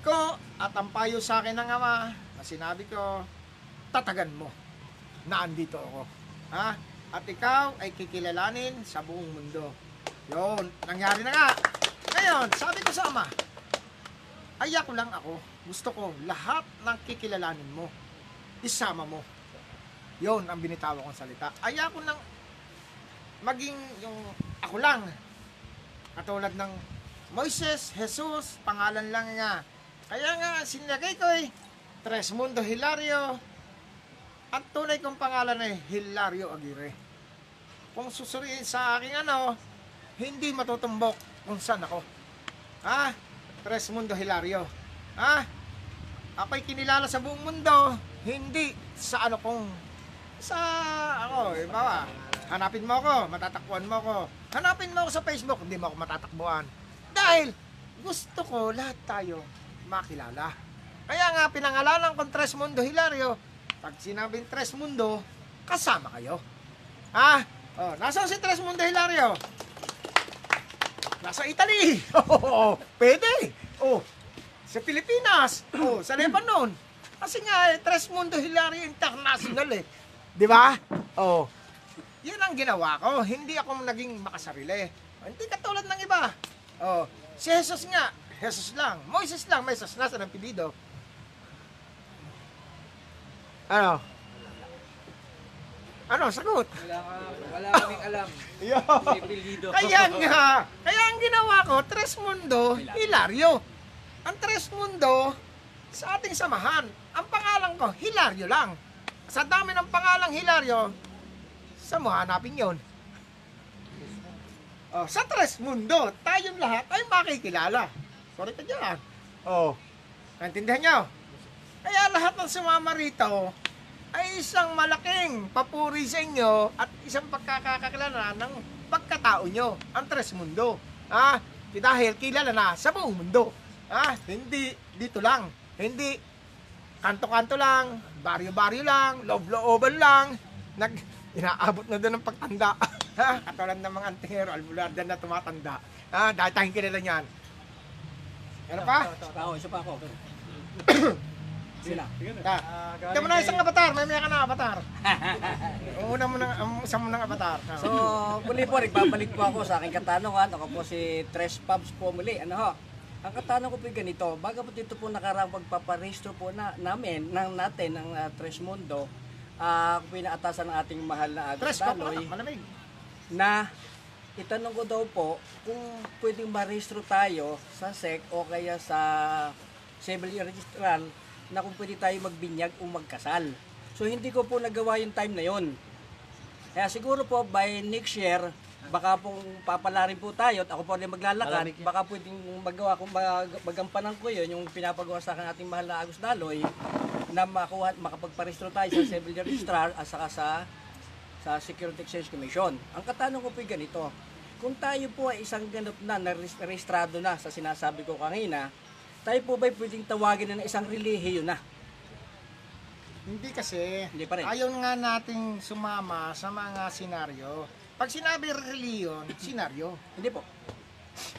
ko at ang payo sa akin ng ama na sinabi ko, tatagan mo na andito ako. Ha? At ikaw ay kikilalanin sa buong mundo. Yun, nangyari na nga. Ngayon, sabi ko sa ama, aya ko lang ako. Gusto ko lahat ng kikilalanin mo, isama mo. Yun ang binitawan kong salita. Aya ko nang maging yung ako lang. Katulad ng Moises, Jesus, pangalan lang nga. Kaya nga, sinagay ko eh, Tres Mundo Hilario. Ang tunay kong pangalan ay Hilario Aguirre. Kung susuriin sa aking ano, hindi matutumbok kung saan ako. Ha? Tres Mundo Hilario. Ha? Ako'y kinilala sa buong mundo, hindi sa ano kong sa ako, bawa, hanapin mo ako, matatakbuhan mo ako. Hanapin mo ako sa Facebook, hindi mo ako matatakbuhan. Dahil gusto ko lahat tayo makilala. Kaya nga pinangalanan kong Tres Mundo Hilario, pag sinabing Tres Mundo, kasama kayo. Ha? Oh, nasaan si Tres Mundo Hilario? Nasa Italy. Oh, pwede. Oh, sa Pilipinas. Oh, sa Lebanon. Kasi nga, eh, Tres Mundo Hilario International eh. Di ba? Oh, yan ang ginawa ko. Hindi ako naging makasarili. Hindi katulad ng iba. Oh, si Jesus nga, Jesus lang. Moises lang, Jesus nasa ng pilido. Ano? Ano, sagot? Wala, ka, wala kaming alam. Kaya nga, kaya ang ginawa ko, Tres Mundo, Hilario. Ang Tres Mundo, sa ating samahan, ang pangalan ko, Hilario lang. Sa dami ng pangalang Hilario, sa mo hanapin yon. Oh, sa Tres Mundo, tayong lahat ay makikilala. Sorry ka dyan. Oh, naintindihan nyo? Kaya lahat ng sumama rito ay isang malaking papuri sa inyo at isang pagkakakakilala ng pagkatao nyo, ang Tres Mundo. Ah, dahil kilala na sa buong mundo. Ah, hindi dito lang. Hindi kanto-kanto lang, baryo-baryo lang, loob-looban lang. Nag inaabot na doon ng pagtanda. ha? Katulad ng mga antingero, albularda na tumatanda. Ah, dahil tayong kilala niyan. Ano pa? Isa pa ako, isa pa ako. Sila. Ta. Ito mo na isang avatar, may maya ka na avatar. Una mo ng, ang isa mo ng avatar. Ah. So, muli po, nagbabalik po ako sa aking katanungan. Ako po si Tres Pubs po muli. Ano ho? Ang katanong ko po yung ganito, baga po dito po nakarang pagpaparehistro po na, namin, ng natin, ng uh, Tres Mundo, ah ako po yung naatasan ng ating mahal na Agos Tres malamig. na itanong ko daw po kung pwedeng marehistro tayo sa SEC o kaya sa Civil Registral na kung pwede tayo magbinyag o magkasal. So hindi ko po nagawa yung time na yon. Kaya siguro po by next year, baka pong papalarin po tayo at ako po rin maglalakad, baka pwedeng magawa kung mag- magampanan ko yun, yung pinapagawa sa akin ating mahal na Agus Daloy, na makuha, makapagparehistro tayo sa Civil Registrar at saka sa sa Security Exchange Commission. Ang katanong ko po yung ganito, kung tayo po ay isang ganap na, na-rehistrado na sa sinasabi ko kanina, tayo po ba pwedeng tawagin na ng isang relihiyo na? Hindi kasi. Hindi pa rin. Ayaw nga nating sumama sa mga senaryo. Pag sinabi reliyon, senaryo. Hindi po.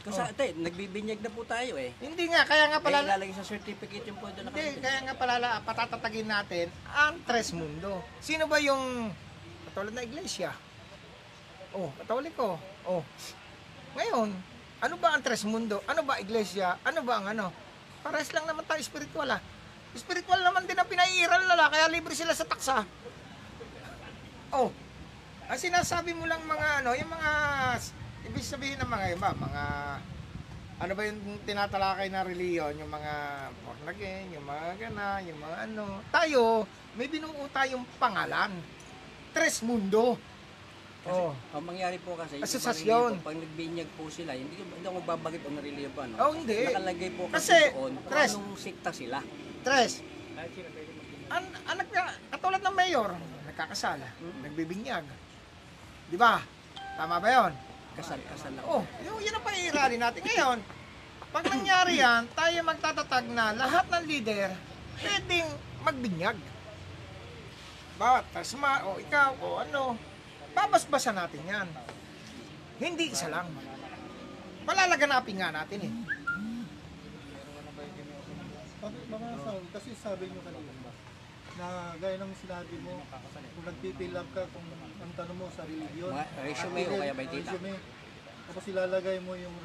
Kasi Oh. ate, nagbibinyag na po tayo eh. Hindi nga, kaya nga Kaya pala... ilalagay sa certificate yung po doon Hindi, kaya nga pala patatatagin natin ang Tres Mundo. Sino ba yung katulad na iglesia? Oh, katoliko. Oh. Ngayon, ano ba ang Tres Mundo? Ano ba iglesia? Ano ba ang ano? Pares lang naman tayo spiritual ah. Spiritual naman din ang pinaiiral nila, kaya libre sila sa taksa. Oh, ang sinasabi mo lang mga ano, yung mga, ibig sabihin ng mga iba, mga, ano ba yung tinatalakay na reliyon, yung mga born again, yung mga gana, yung mga ano. Tayo, may binuo tayong pangalan. Tres Mundo. Oh. Ang mangyari po kasi, yung Asosasyon. po, pag nagbinyag po sila, hindi, hindi ako magbabagit ang relihiyo pa, no? Oh, hindi. Nakalagay po kasi, Kasi, doon kung Tres. anong sikta sila. Tres. An anak na, katulad ng mayor, nagkakasal, nagbibinyag. Di ba? Tama ba yon? Kasal-kasal lang. Oh, yun, yun ang paiirali natin ngayon. Pag nangyari yan, tayo magtatatag na lahat ng leader pwedeng magbinyag. Ba, tasma, o ikaw, o ano. Babasbasan natin yan. Hindi isa lang. Palalaganapin nga natin eh. Mga sound, kasi sabi nyo kanina na gaya ng sinabi mo, kung nagpipil lang ka kung ang tanong mo sa religion, resume o kaya by data? resume, Tapos ilalagay mo yung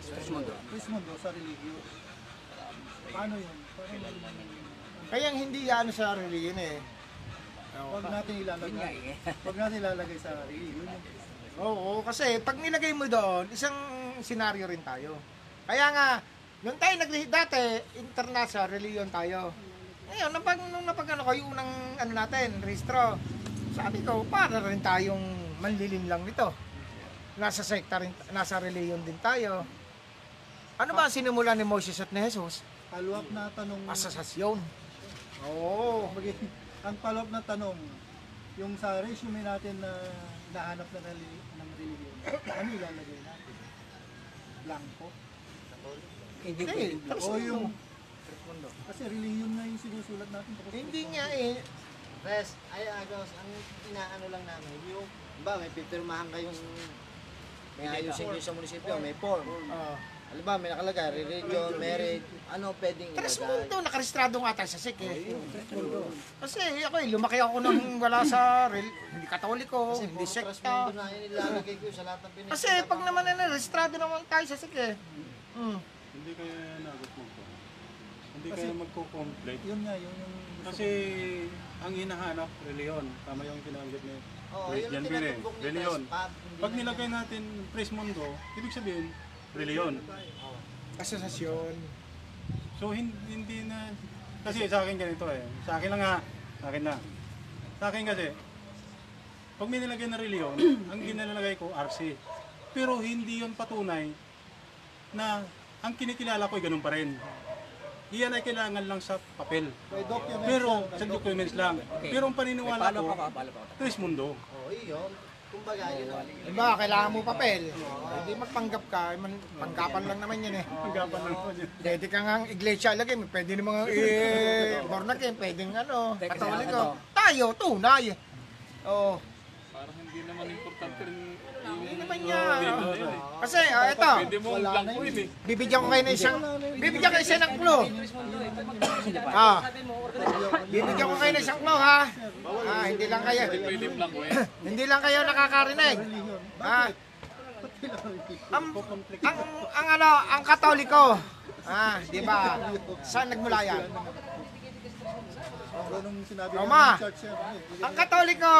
Trismundo. Trismundo sa religion. Paano yun? Paano Kaya hindi ano sa religion eh. Huwag natin ilalagay. eh. Huwag natin ilalagay sa religion. Oo, kasi pag nilagay mo doon, isang senaryo rin tayo. Kaya nga, nung tayo nag dati, international religion tayo. Ngayon, napag, nung napag ano ko, yung unang ano natin, registro, sabi ko, para rin tayong manlilim lang nito. Nasa sekta rin, nasa religion din tayo. Ano ba ang sinimula ni Moses at ni Jesus? Follow-up na tanong. Asasasyon. Oo. Kumbaga, ang follow-up na tanong, yung sa resume natin na nahanap na reli- ng religion, ano ilalagay natin? Blanco? Hindi Hindi, pwedeng tapos O ano? yung, kasi religion na yung sinusulat natin. Tapos Hindi nga eh. Res, ay agos, ang inaano lang namin, yung, ba, may pipirmahan kayong, may ayusin kayo sa munisipyo, may form. Oh. Alam ba, may nakalagay, religion, marriage, ano pwedeng Tres ilagay. mundo, nakarestrado nga tayo sa SIC eh. Kasi ako eh, lumaki ako nang wala sa rel- hindi katoliko, Kasi hindi puro tres sekta. mundo na yun ilalagay ko sa lahat ng pinis. Kasi pag naman na restrado naman tayo sa SIC eh. Mm. Hindi kaya nagot mo po. Hindi kaya magko-complete. yun nga, yun yung Kasi ang hinahanap, reliyon. Tama yung kinanggit ni Oo, yun Christian ang tinatumbok ni Reliyon. Pag nilagay natin Praise Mundo, ibig sabihin, reliyon. Asosasyon. So hin- hindi na, kasi sa akin ganito eh. Sa akin lang nga, sa akin na. Sa akin kasi, pag may nilagay na reliyon, ang ginalagay ko, RC. Pero hindi yon patunay na ang kinikilala ko ay ganun pa rin. Iyan ay kailangan lang sa papel. may documents Pero lang, sa documents lang. Pero ang paniniwala ko, pa ka, follow pa. Tres Mundo. Oo, yun. Kumbaga, yun ang Diba, kailangan mo papel. Hindi magpanggap ka, eh, man, panggapan lang naman yan eh. Ang gapan lang po niya. Pwede ka nga iglesia lagi, pwede namang eh, born again, pwedeng ano, Teka, katoliko. ano? Tayo, tunay. Oo. Parang hindi naman importante rin naman yan. Kasi, ah, ito, Pwede mo lang po yun eh. bibigyan ko kayo ng isang, bibigyan kayo isa ng clue. Ah, bibigyan ko kayo ng isang clue ha. Ah, hindi lang kayo, Pwede lang po eh. hindi lang kayo nakakarinig. Ah, ang, ang, ang ano, ang katoliko, ah, di ba, saan nagmula yan? Ganun sinabi Roma. ng church yan. Ang katoliko,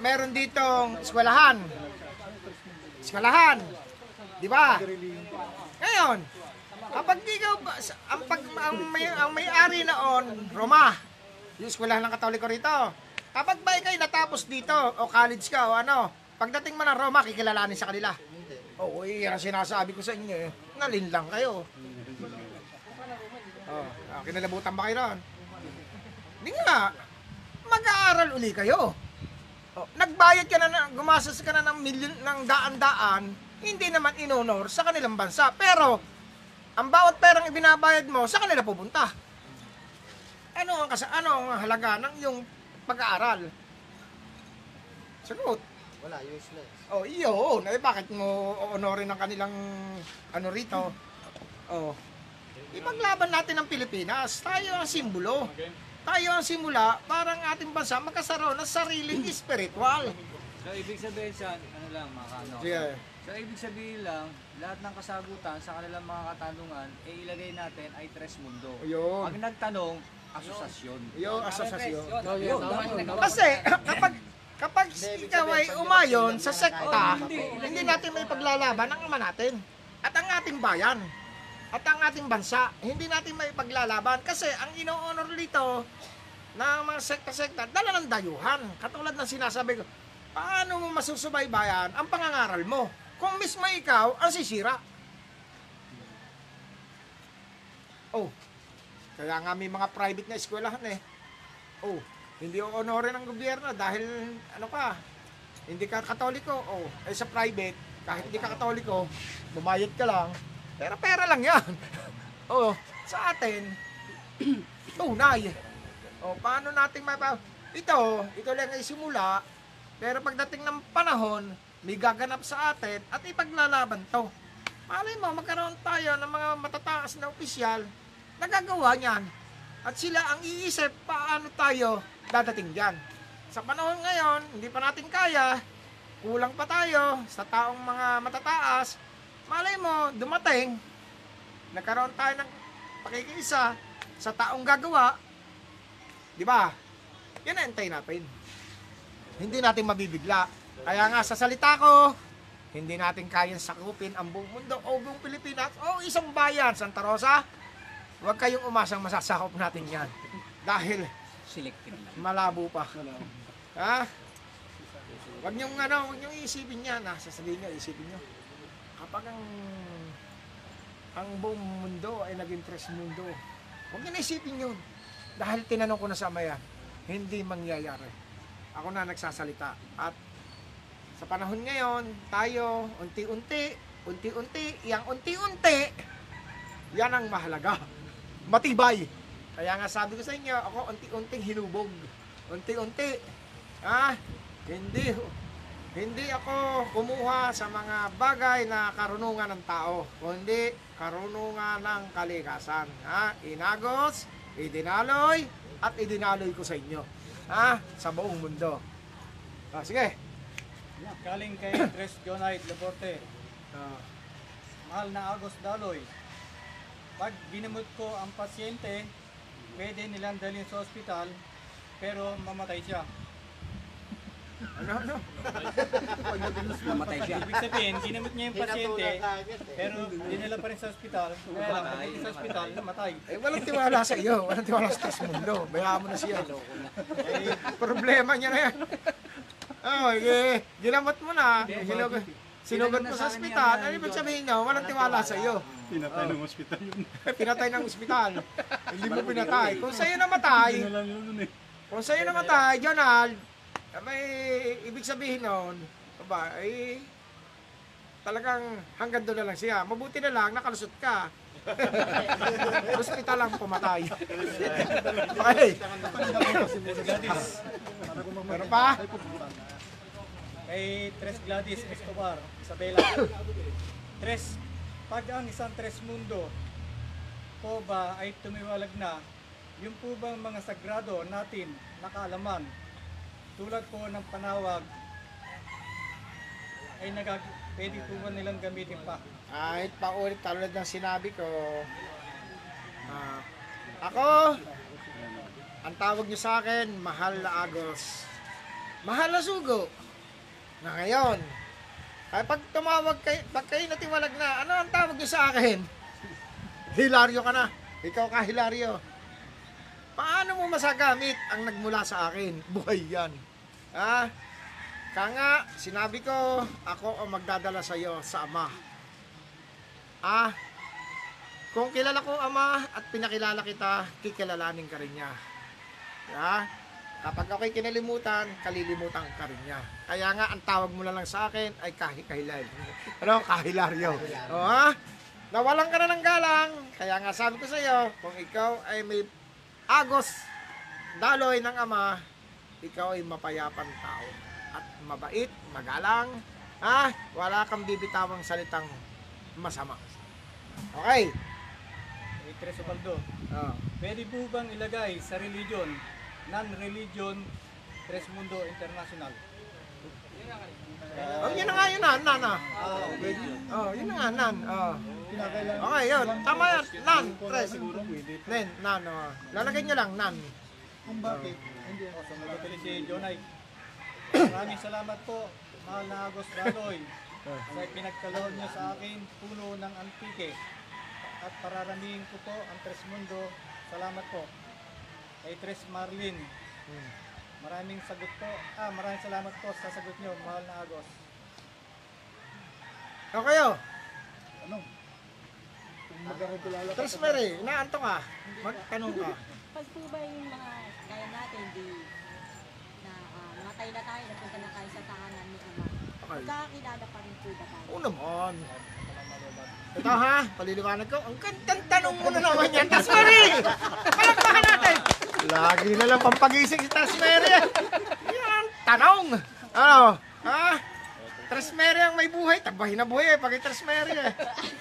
meron ditong eskwelahan. Eskwelahan. Di ba? Ngayon, kapag sa- ang, pag, ang, may, ang may-ari noon, Roma, yung eskwelahan ng katoliko rito. Kapag ba ikay natapos dito, o college ka, o ano, pagdating mo ng Roma, kikilalanin sa kanila. Oo, oh, yan ang sinasabi ko sa inyo eh. Nalin lang kayo. Oh, ah, kinalabutan ba kayo ron? Hindi nga. Mag-aaral uli kayo. Oh, nagbayad ka na, na gumastos ka na ng milyon, ng daan-daan, hindi naman inonor sa kanilang bansa. Pero, ang bawat perang ibinabayad mo, sa kanila pupunta. Ano ang kasa ano ang halaga ng iyong pag-aaral? Sagot. wala, useless. Oh, iyo, eh, bakit mo honorin ang kanilang ano rito? Oh. Ipaglaban natin ang Pilipinas. Tayo ang simbolo. Tayo ang simula para ang ating bansa magkasaroon ng sariling spiritual. So, ibig sabihin sa, ano lang, mga ano. Sige. So, ibig sabihin lang, lahat ng kasagutan sa kanilang mga katanungan, eh, ilagay natin ay tres mundo. Yun. Pag nagtanong, asosasyon. Asosasyon. Yun, yun. Kasi kapag kapag ikaw ay umayon sa sekta, hindi natin may paglalaban ang ama natin at ang ating bayan at ang ating bansa. Hindi natin may paglalaban kasi ang ino-honor dito ng mga sekta-sekta, dala ng dayuhan. Katulad ng sinasabi ko, paano mo masusubaybayan ang pangangaral mo kung mismo ikaw ang sisira? Oh, kaya nga may mga private na eskwelahan eh. Oh, hindi o honorin ng gobyerno dahil ano ka, hindi ka katoliko. Oh, eh sa private, kahit hindi ka katoliko, bumayad ka lang. Pero pera lang yan. oh, sa atin, tunay. Oh, paano natin mapa... Ito, ito lang ay simula. Pero pagdating ng panahon, may gaganap sa atin at ipaglalaban to. Malay mo, magkaroon tayo ng mga matataas na opisyal na gagawa niyan. At sila ang iisip paano tayo dadating dyan. Sa panahon ngayon, hindi pa natin kaya, kulang pa tayo sa taong mga matataas, malay mo, dumating, nagkaroon tayo ng pakikiisa sa taong gagawa, di ba? Yan ang antay natin. Hindi natin mabibigla. Kaya nga sa salita ko, hindi natin kayang sakupin ang buong mundo o buong Pilipinas o isang bayan, Santa Rosa. Huwag kayong umasang masasakop natin yan. Dahil Selective lang. malabo pa. Ha? Huwag niyong ano, huwag niyong isipin yan. Ha? Sasabihin niyo, isipin niyo. Kapag ang ang buong mundo ay naging tres mundo, huwag na isipin yun. Dahil tinanong ko na sa maya, hindi mangyayari. Ako na nagsasalita. At sa panahon ngayon, tayo, unti-unti, unti-unti, yang unti-unti, yan ang mahalaga. Matibay. Kaya nga sabi ko sa inyo, ako unti-unting hinubog. Unti-unti. Ah, hindi hindi ako kumuha sa mga bagay na karunungan ng tao, kundi karunungan ng kalikasan. Ha? Inagos, idinaloy, at idinaloy ko sa inyo. Ha? Sa buong mundo. Ah, sige. Galing kay Tres Jonite Laporte. Ah, Mahal na Agos Daloy. Pag ginamot ko ang pasyente, pwede nilang dalhin sa ospital, pero mamatay siya. Ano, ano? Namatay siya. Ibig sabihin, ginamot niya yung pasyente, eh. pero dinala pa rin sa ospital. Kaya lang, pagdating sa ospital, namatay. Eh, walang tiwala sa iyo. Walang tiwala sa tas mundo. Bayaan mo na siya. Eh, problema niya na yan. Oh, eh, ginamot mo na. Sinugod, sinugod mo sa ospital. Ano ibig sabihin niyo? Walang tiwala sa iyo. Pinatay ng ospital yun. pinatay ng ospital. Hindi mo pinatay. Kung sa'yo namatay, eh. kung sa'yo namatay, Jonald, eh, may ibig sabihin nun, ba, eh, talagang hanggang doon na lang siya. Mabuti na lang, nakalusot ka. Hospital lang pumatay. okay. Meron pa? Kay Tres Gladys Escobar, Isabela. Tres, pag ang isang Tres Mundo po ba ay tumiwalag na, yung po bang mga sagrado natin nakaalaman, tulad po ng panawag, ay nagag pwede po ba nilang gamitin pa? Kahit paulit tulad ng sinabi ko, ah, ako, ang tawag niyo sa akin, mahal na Agos. Mahal na sugo. Na ngayon, ay pag tumawag kayo, pag kayo natiwalag na, ano ang tawag niyo sa akin? Hilaryo ka na. Ikaw ka, Hilaryo. Paano mo masagamit ang nagmula sa akin? Buhay yan. Ah, kaya nga, sinabi ko, ako ang magdadala sa iyo sa Ama. Ah, kung kilala ko Ama at pinakilala kita, kikilalanin ka rin niya. Ah, kapag ako'y kinalimutan, kalilimutan ka rin niya. Kaya nga, ang tawag mo na lang sa akin ay kahikahilay. Ano? Kahilaryo. O ha? Nawalan ka na ng galang. Kaya nga sabi ko sa iyo, kung ikaw ay may agos daloy ng Ama, ikaw ay mapayapang tao at mabait, magalang, ha? Wala kang bibitawang salitang masama. Okay. Kay Tres Obaldo, Oh. pwede po bang ilagay sa religion, non-religion, Tres Mundo International? Oh, yun na nga yun na, nan, ah. Oh, yun na nga, nan. Oh. Okay, yun. Tama yan. Nan, tres. Nen, nan, oh. Lalagay nyo lang, nan. Kung bakit? Hindi ako sa mga si Jonay. Maraming salamat po, mahal na Agos Daloy, sa pinagkaloob niyo sa akin puno ng antike. At pararamihin ko po ang Tres Mundo. Salamat po. Kay Tres Marlin. Maraming sagot po. Ah, maraming salamat po sa sagot niyo, mahal na Agos. Okay, oh. Ano? Tres Mary, inaanto ka. Magtanong ka. Pag po ba yung mga kaya natin, di na ah, namatay na tayo, napunta na tayo sa tahanan ni Ama. Okay. Magkakakilala pa rin po ba tayo? Oo naman. Ito ha, paliliwanag ko. Ang gandang tanong mo na naman yan, Tasmeri! Palakpakan natin! Lagi na lang pampagising si Tasmeri. Yan, tanong! Ano? Ha? Tasmeri ang may buhay. Tabahin na buhay eh, pag Tasmeri eh.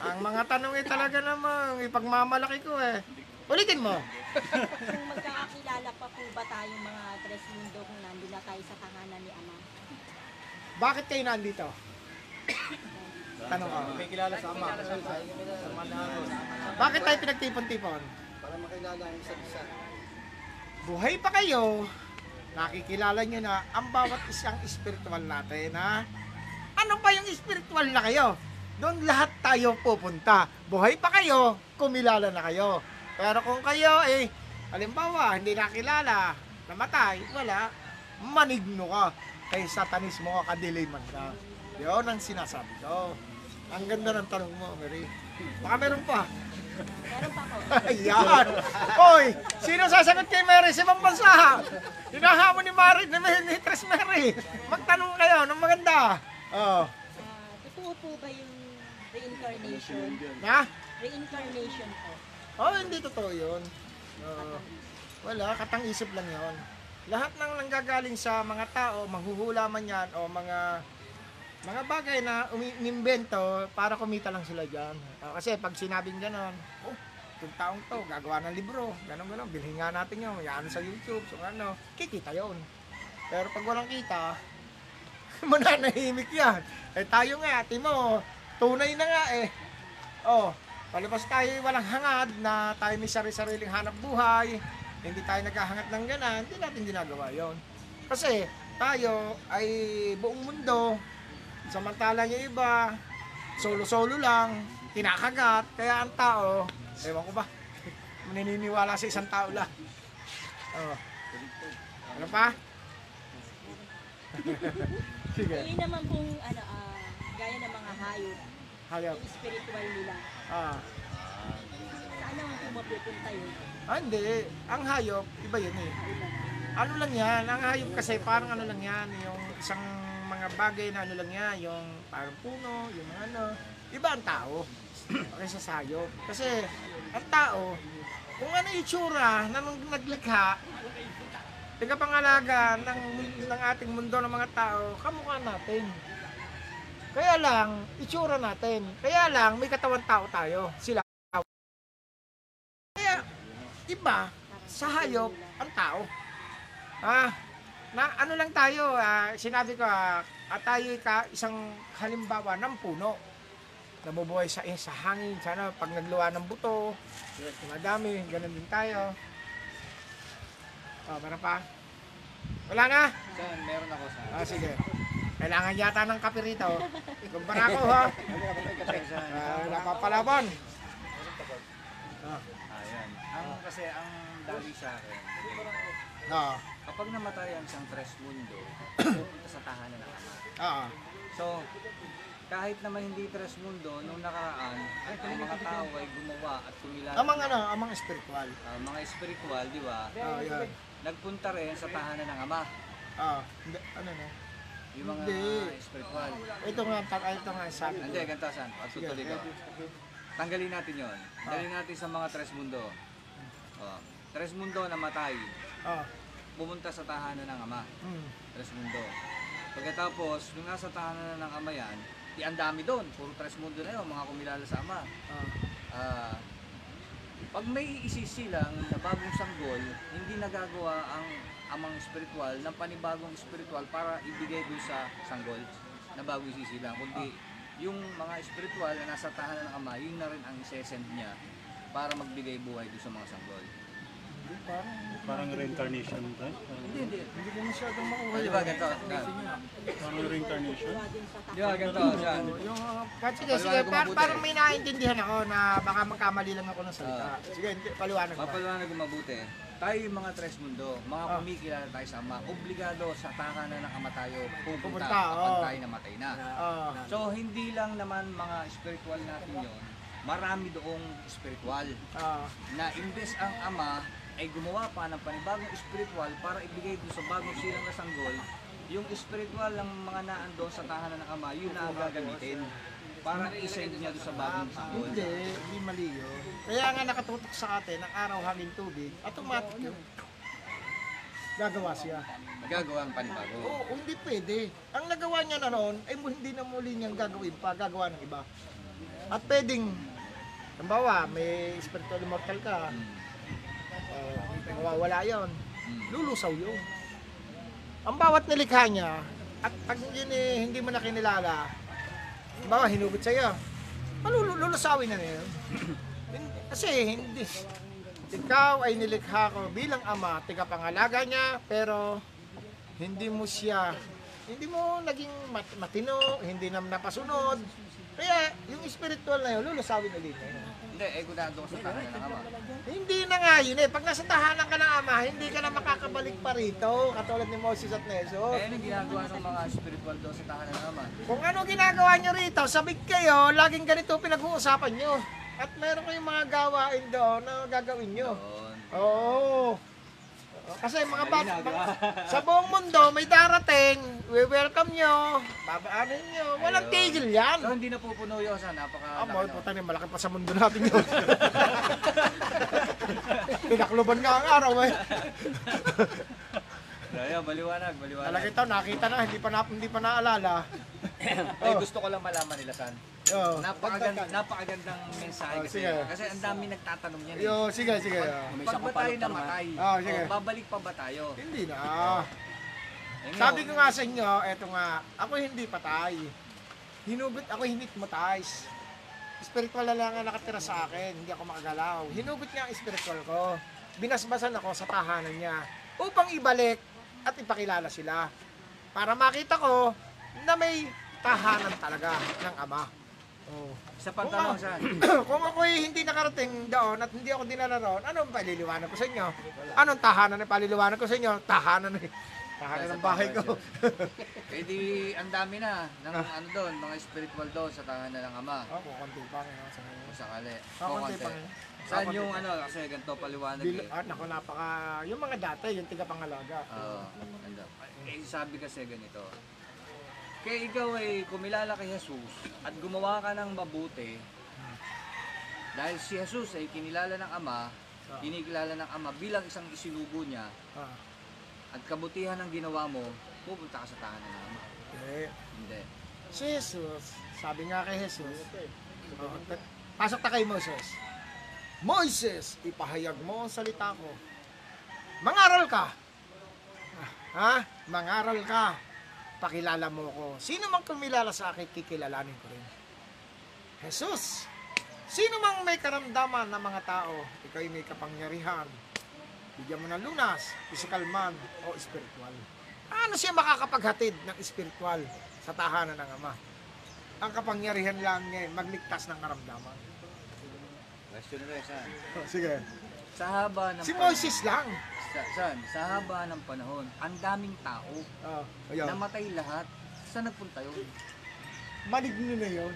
Ang mga tanong eh talaga namang ipagmamalaki ko eh. Ulitin mo. Kung magkakakilala pa po ba tayong mga tres mundo kung nandun na tayo sa tahanan ni Ama? Bakit kayo nandito? Tanong ko. May kilala sa ama. Bakit tayo pinagtipon-tipon? Para makilala ang isa't isa. Buhay pa kayo, nakikilala nyo na ang bawat isang spiritual natin, ha? Ano ba yung spiritual na kayo? Doon lahat tayo pupunta. Buhay pa kayo, kumilala na kayo. Pero kung kayo, eh, halimbawa, hindi nakilala, namatay, wala, manigno ka. Kay satanismo ka, kadiliman ka. Yun ang sinasabi ko. Ang ganda ng tanong mo, Mary. Baka meron pa. Meron pa po. Ayan. Hoy, sino sasagot kay Mary sa ibang bansa? Hinahamon ni Mary, ni, ni Tres Mary. Magtanong kayo ng maganda. Oh. Ah, totoo po ba yung reincarnation? Na? Reincarnation po. Oh, hindi totoo yun. Oh. wala, katang-isip lang yon. Lahat ng nanggagaling sa mga tao, manghuhula man yan, o mga mga bagay na umiimbento para kumita lang sila dyan. Kasi pag sinabing gano'n, oh, itong taong to, gagawa ng libro, gano'n gano'n, bilhin nga natin yun, yan sa YouTube, so ano, kikita yon. Pero pag walang kita, mananahimik yan. Eh tayo nga, mo, tunay na nga eh. Oh, palabas tayo walang hangad na tayo may sarili-sariling hanap buhay, hindi tayo naghahangad ng ganan, hindi natin ginagawa yon. Kasi tayo ay buong mundo, samantala yung iba, solo-solo lang, kinakagat, kaya ang tao, ewan ko ba, maniniwala sa isang tao lang. Oh. Ano pa? Sige, Yun naman pong ano, ah, gaya ng mga hayop, hayop. yung spiritual nila. Ah. Saan naman po mapupunta yun? Ah, hindi. Ang hayop, iba yun eh. Ano lang yan, ang hayop kasi parang ano lang yan, yung isang mga bagay na ano lang yan, yung parang puno, yung mga ano. Iba ang tao kaysa sa hayop. Kasi ang tao, kung ano yung itsura na nung naglikha, tagapangalaga ng, ng ating mundo ng mga tao, kamukha natin. Kaya lang, itsura natin. Kaya lang, may katawan tao tayo. Sila kaya, iba, sa hayop, ang tao. Ah, na ano lang tayo, ah, sinabi ko, ah, at tayo ka isang halimbawa ng puno. Nabubuhay sa, eh, sa hangin, sana pag nagluwa ng buto, madami, ganun din tayo. Oh, meron pa? Wala na? Saan, meron ako sa... Ah, sige. Kailangan yata ng kape rito. Kumpara ko ha. Ah, napapalaban. Ayan. Ang kasi ang dali sa akin, Ah, kapag namatay ang isang tres mundo, pupunta sa tahanan ng ama. ah, So, kahit naman hindi tres mundo, nung nakaraan, ang mga tao ay gumawa at kumilala. amang ano, amang spiritual. Ah, mga spiritual, di ba? Ah, yan. Nagpunta rin sa tahanan ng ama. Ah, hindi, ano na? Yung mga Hindi. spiritual. Ito nga, ito nga sabi ko. Hindi, ganito saan? Pagtutuloy ko. Tanggalin natin yon. Dalhin natin sa mga tres mundo. Oh, tres mundo namatay. Ah, Pumunta sa tahanan ng ama. hmm. Tres mundo. Pagkatapos, nung nasa tahanan ng ama yan, di ang dami doon. Puro tres mundo na yun, mga kumilala sa ama. Ah, Ah, pag may isisilang na bagong sanggol, hindi nagagawa ang amang spiritual ng panibagong spiritual para ibigay doon sa sanggol na bagong isisilang. Kundi yung mga spiritual na nasa tahanan ng ama, yun na rin ang isesend niya para magbigay buhay doon sa mga sanggol. Parang, Parang reincarnation tayo. Hindi, hindi. hindi ko masyadong makuha Di ba ganito? Parang reincarnation. Di ba ganito? Yan. Yung, uh, kahit sige, sige, Paliwanag ko par- mabuti. parang may naiintindihan ako na baka magkamali lang ako ng salita. Ah. sige, hindi, paliwanag pa. Mapaliwanag ko mabuti. Tayo yung mga tres mundo, mga Ah. kumikilala tayo sa ama, obligado sa takanan ng ama tayo pupunta, Pupunta, kapag tayo namatay na. Ah, So hindi lang naman mga spiritual natin yon, marami doong spiritual ah, na imbes ang ama ay gumawa pa ng panibagong spiritual para ibigay doon sa bagong silang na sanggol, yung spiritual ng mga naan doon sa tahanan ng ama, yun na ang gagamitin para isend niya doon sa bagong sanggol. hindi, hindi mali yun. Kaya nga nakatutok sa atin ang araw, hangin, tubig, automatic yun. Gagawa siya. Gagawa ang panibago. Oo, hindi pwede. Ang nagawa niya na noon, ay hindi na muli niyang gagawin pa, gagawa ng iba. At pwedeng, halimbawa, may spiritual immortal ka, Hmm. Nawawala yon lulusaw yun. Ang bawat nilikha niya, At pag yun eh, hindi mo na kinilala, bawa hinugot sa'yo, malululusawin na yun. Kasi hindi, ikaw ay nilikha ko bilang ama, tigapangalaga niya, pero hindi mo siya, hindi mo naging mat- matino, hindi na napasunod. Kaya yung spiritual na yun, lulusawin ulit na yun. Hindi, eh nandun ka sa tahanan ng ama. Hindi na nga yun eh. Pag nasa tahanan ka ng ama, hindi ka na makakabalik pa rito. Katulad ni Moses at Neso. Eh, anong ginagawa ng mga spiritual doon sa tahanan ng ama? Kung ano ginagawa nyo rito, sabik kayo, laging ganito pinag-uusapan nyo. At meron kayong mga gawain doon na gagawin nyo. Doon. Oo. Kasi mga bat, mga- sa buong mundo may darating, we welcome nyo, babaanin nyo, walang Ayun. tigil yan. So, hindi na pupuno yun sa napaka Ah, mo, puta ni malaki pa sa mundo natin yun. Pinakluban nga ang araw eh. Ayun, baliwanag, baliwanag. Talaga ito, nakita na, hindi pa, na, hindi pa naalala. Ay, gusto ko lang malaman nila, San. Oh. Napakaganda, napakagandang mensahe Oh, kasi. sige. Kasi ang dami nagtatanong yan. Eh. Yo, sige, sige. oh. Pag ba pa tayo namatay, Ah, sige. oh, babalik pa ba tayo? Hindi na. Eh, Sabi ko nga sa inyo, eto nga, ako hindi patay. Hinugot ako hypnotize. Spiritual na lang ang nakatira sa akin, hindi ako makagalaw. Hinugot niya ang spiritual ko. Binasbasan ako sa tahanan niya upang ibalik at ipakilala sila. Para makita ko na may tahanan talaga ng ama. Oh. Sa pagtanong, San. Kung ako'y hindi nakarating doon at hindi ako dinala roon, anong paliliwanag ko sa inyo? Anong tahanan na paliliwanag ko sa inyo? Tahanan eh. Tahanan ng bahay ko. Eh di, ang dami na ng ano doon, mga spiritual doon sa tahanan ng ama. Oh, kukunti pa ngayon sa ngayon. Kung sakali. Kukunti pa Kukunti. ngayon. Saan yung pa. ano, kasi ganito paliwanag Bil- eh. ah, naku, napaka, yung mga dati, yung tiga pangalaga. Oo, ano. Eh, sabi kasi ganito. Kaya ikaw ay kumilala kay Jesus at gumawa ka ng mabuti dahil si Jesus ay kinilala ng Ama, kinikilala ng Ama bilang isang isinugo niya Ah, at kabutihan ng ginawa mo, pupunta ka sa tahanan ng Ama. okay. Hindi. Si Jesus, sabi nga kay Jesus, oh, pasok ta kay Moses. Moises, ipahayag mo ang salita ko. Mangaral ka. Ah, Ha? Mangaral ka. Pakilala mo ko. Sino mang kumilala sa akin, kikilalanin ko rin. Jesus, sino mang may karamdaman ng mga tao, ikaw'y may kapangyarihan. Bigyan mo ng lunas, physical man o spiritual. Paano siya makakapaghatid ng spiritual sa tahanan ng Ama? Ang kapangyarihan lang niya magligtas ng karamdaman. Question rin, saan? sige. Sa haba ng Si Moses lang. Sa, saan? Sa haba ng panahon, ang daming tao, Oh, ayun. namatay lahat. Saan nagpunta yun? Maligno na yun.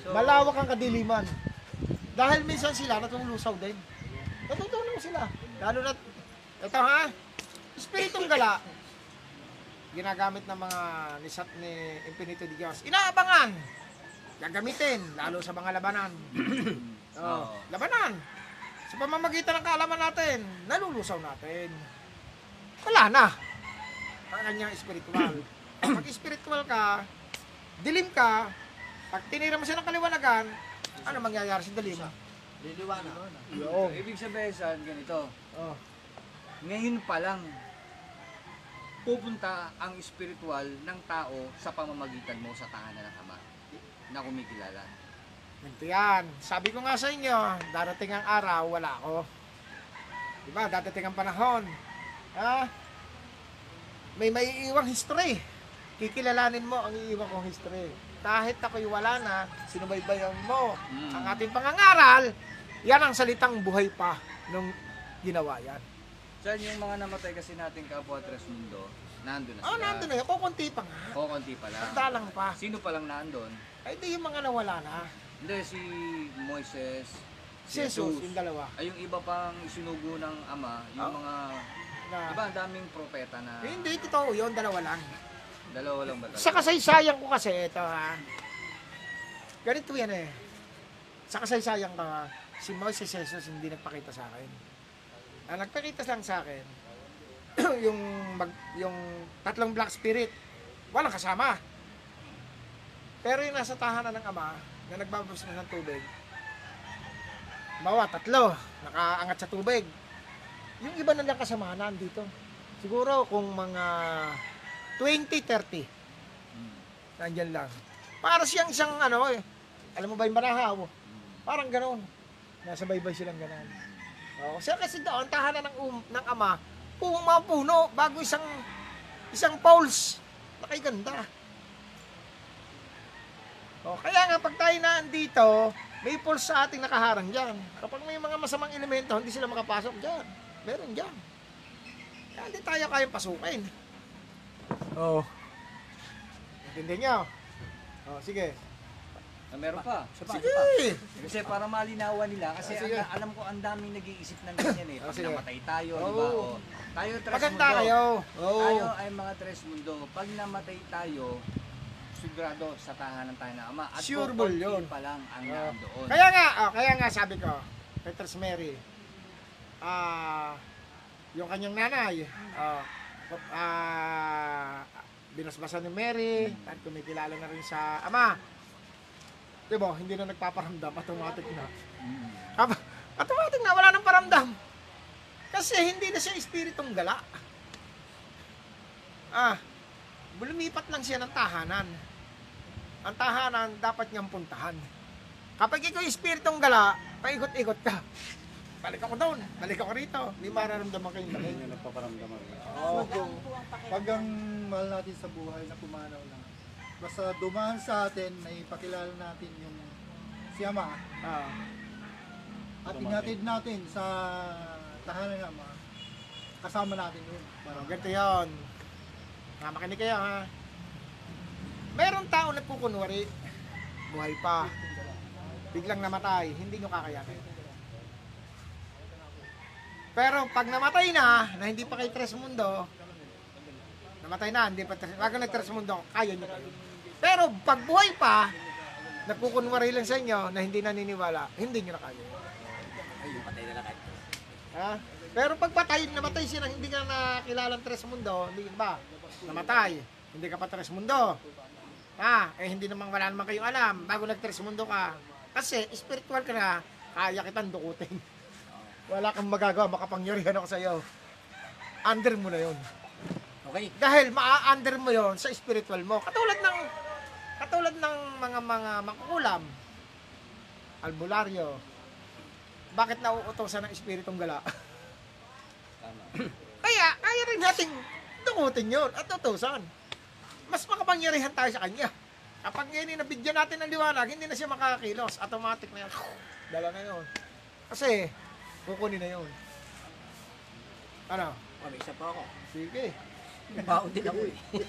So, Malawak ang kadiliman. Dahil minsan sila natutulusaw din. Natutulong sila. Lalo na, ito ha, Espiritong gala, ginagamit ng mga ni, Sat- ni Infinito de Dios. Inaabangan! Gagamitin, lalo sa mga labanan. oh, labanan! Sa pamamagitan ng kaalaman natin, nalulusaw natin. Wala na. Ang kanyang spiritual. Pag spiritual ka, dilim ka, pag tinira mo siya ng kaliwanagan, ano mangyayari sa dilim? Liliwanag. Oo. Ibig sabihin saan ganito, Oh. ngayon pa lang, pupunta ang spiritual ng tao sa pamamagitan mo sa tahanan ng Ama na kumikilala. Ganito yan. Sabi ko nga sa inyo, darating ang araw, wala ako. Diba? Dadating ang panahon. Ha? May maiiwang history. Kikilalanin mo ang iiwan kong history. Kahit ako'y wala na, sinubaybayan mo Mm. ang ating pangangaral, yan ang salitang buhay pa nung ginawa yan. Saan yung mga namatay kasi nating kapwa Tres Mundo, nandun na Oh, sila. nandun na yun. Kukunti pa nga. O, konti pa lang. Dalang pa. Sino pa lang nandun? Ay, di yung mga nawala na. Hindi, si Moises, Si Jesus, yung dalawa. Ay, yung iba pang isinugo ng Ama, yung Oh. mga, Na, iba ang daming propeta na, Eh, hindi, totoo yun. Dalawa lang. dalawa lang ba talaga? Sa kasaysayan ko kasi, ito ha. Ganito yan eh. Sa kasaysayan ko ha, si Moises Jesus hindi nagpakita sa akin. Ang nagpakita lang sa akin, yung, mag, yung tatlong black spirit, walang kasama. Pero yung nasa tahanan ng ama, na nagbababas na ng tubig, bawa tatlo, nakaangat sa tubig. Yung iba na lang kasamahan dito. Siguro kung mga 2030. Nandyan lang. Para siyang isang ano eh. Alam mo ba yung banahaw? Parang gano'n. Nasa baybay silang gano'n. Oo. Siya kasi doon, tahanan ng, um, ng ama, puong mga puno, bago isang isang poles. Nakiganda. O, kaya nga pag tayo na andito, may poles sa ating nakaharang dyan. Kapag may mga masamang elemento, hindi sila makapasok dyan. Meron dyan. Kaya hindi tayo kayang pasukin. Oo. Intindi nyo? O, sige. Na meron pa. Sige! Kasi para malinawan nila, kasi Ah, sige. ang- alam ko ang daming nag-iisip ng ganyan eh. Ah, Pag sige. namatay tayo, di Oo. ba? O, tayo tres Maganda mundo. kayo. Tayo Oo. ay mga tres mundo. Pag namatay tayo, sigurado sa tahanan tayo ng ama. At Sure kukunti ball yun. pa lang ang Oo. nandoon. Kaya nga, oh, kaya nga sabi ko, Petrus Mary, ah, yung kanyang nanay, ah, ah, binasbasan ni Mary, at kumikilala na rin sa ama. Di ba, hindi na nagpaparamdam, automatic na. Mm. Automatic na, wala nang paramdam. Kasi hindi na siya espiritong gala. Ah, lumipat lang siya ng tahanan. Ang tahanan dapat niyang puntahan. Kapag ikaw espiritong gala, paikot-ikot ka. Balik ako doon, balik ako rito. May mararamdaman kayong balik. Yun yung nagpaparamdaman. Oo. Pag ang mahal natin sa buhay na pumanaw lang. Basta dumaan sa atin na ipakilala natin yung si Ama Ah, at inatid natin sa tahanan ng Ama. Kasama natin yun. Parang ganito yun. Ha, makinig kayo ha. Meron tao nagkukunwari, buhay pa, biglang namatay, hindi nyo kakayanin. Pero pag namatay na, na hindi pa kay Tres Mundo, namatay na, hindi pa Tres, bago nag-Tres Mundo, kaya nyo kayo. Pero pag buhay pa, nagkukunwari lang sa inyo na hindi naniniwala, hindi nyo na kaya. Ay, patay na lang kahit. Ha? Pero pag patay, namatay siya nang hindi ka nakilalang Tres Mundo, hindi ba? Namatay, hindi ka pa Tres Mundo. Ha? Eh hindi naman wala naman kayong alam bago nag Tres Mundo ka. Kasi spiritual ka na, kaya kitang dukutin. Wala kang magagawa, makapangyarihan ako sa iyo. Under mo na 'yon. Okay. Dahil maa-under mo 'yon sa spiritual mo. Katulad ng katulad ng mga mga makukulam. Albularyo. Bakit nauutosan ng espiritong gala? Kaya, kaya rin nating dukutin yun at utusan. Mas makapangyarihan tayo sa kanya. Kapag ngayon nabigyan natin ng liwanag, hindi na siya makakakilos. Automatic na yan. Dala na yun. Kasi, kukunin na yun. Ano? Oh, may isa pa ako. Sige. Baon din ako eh.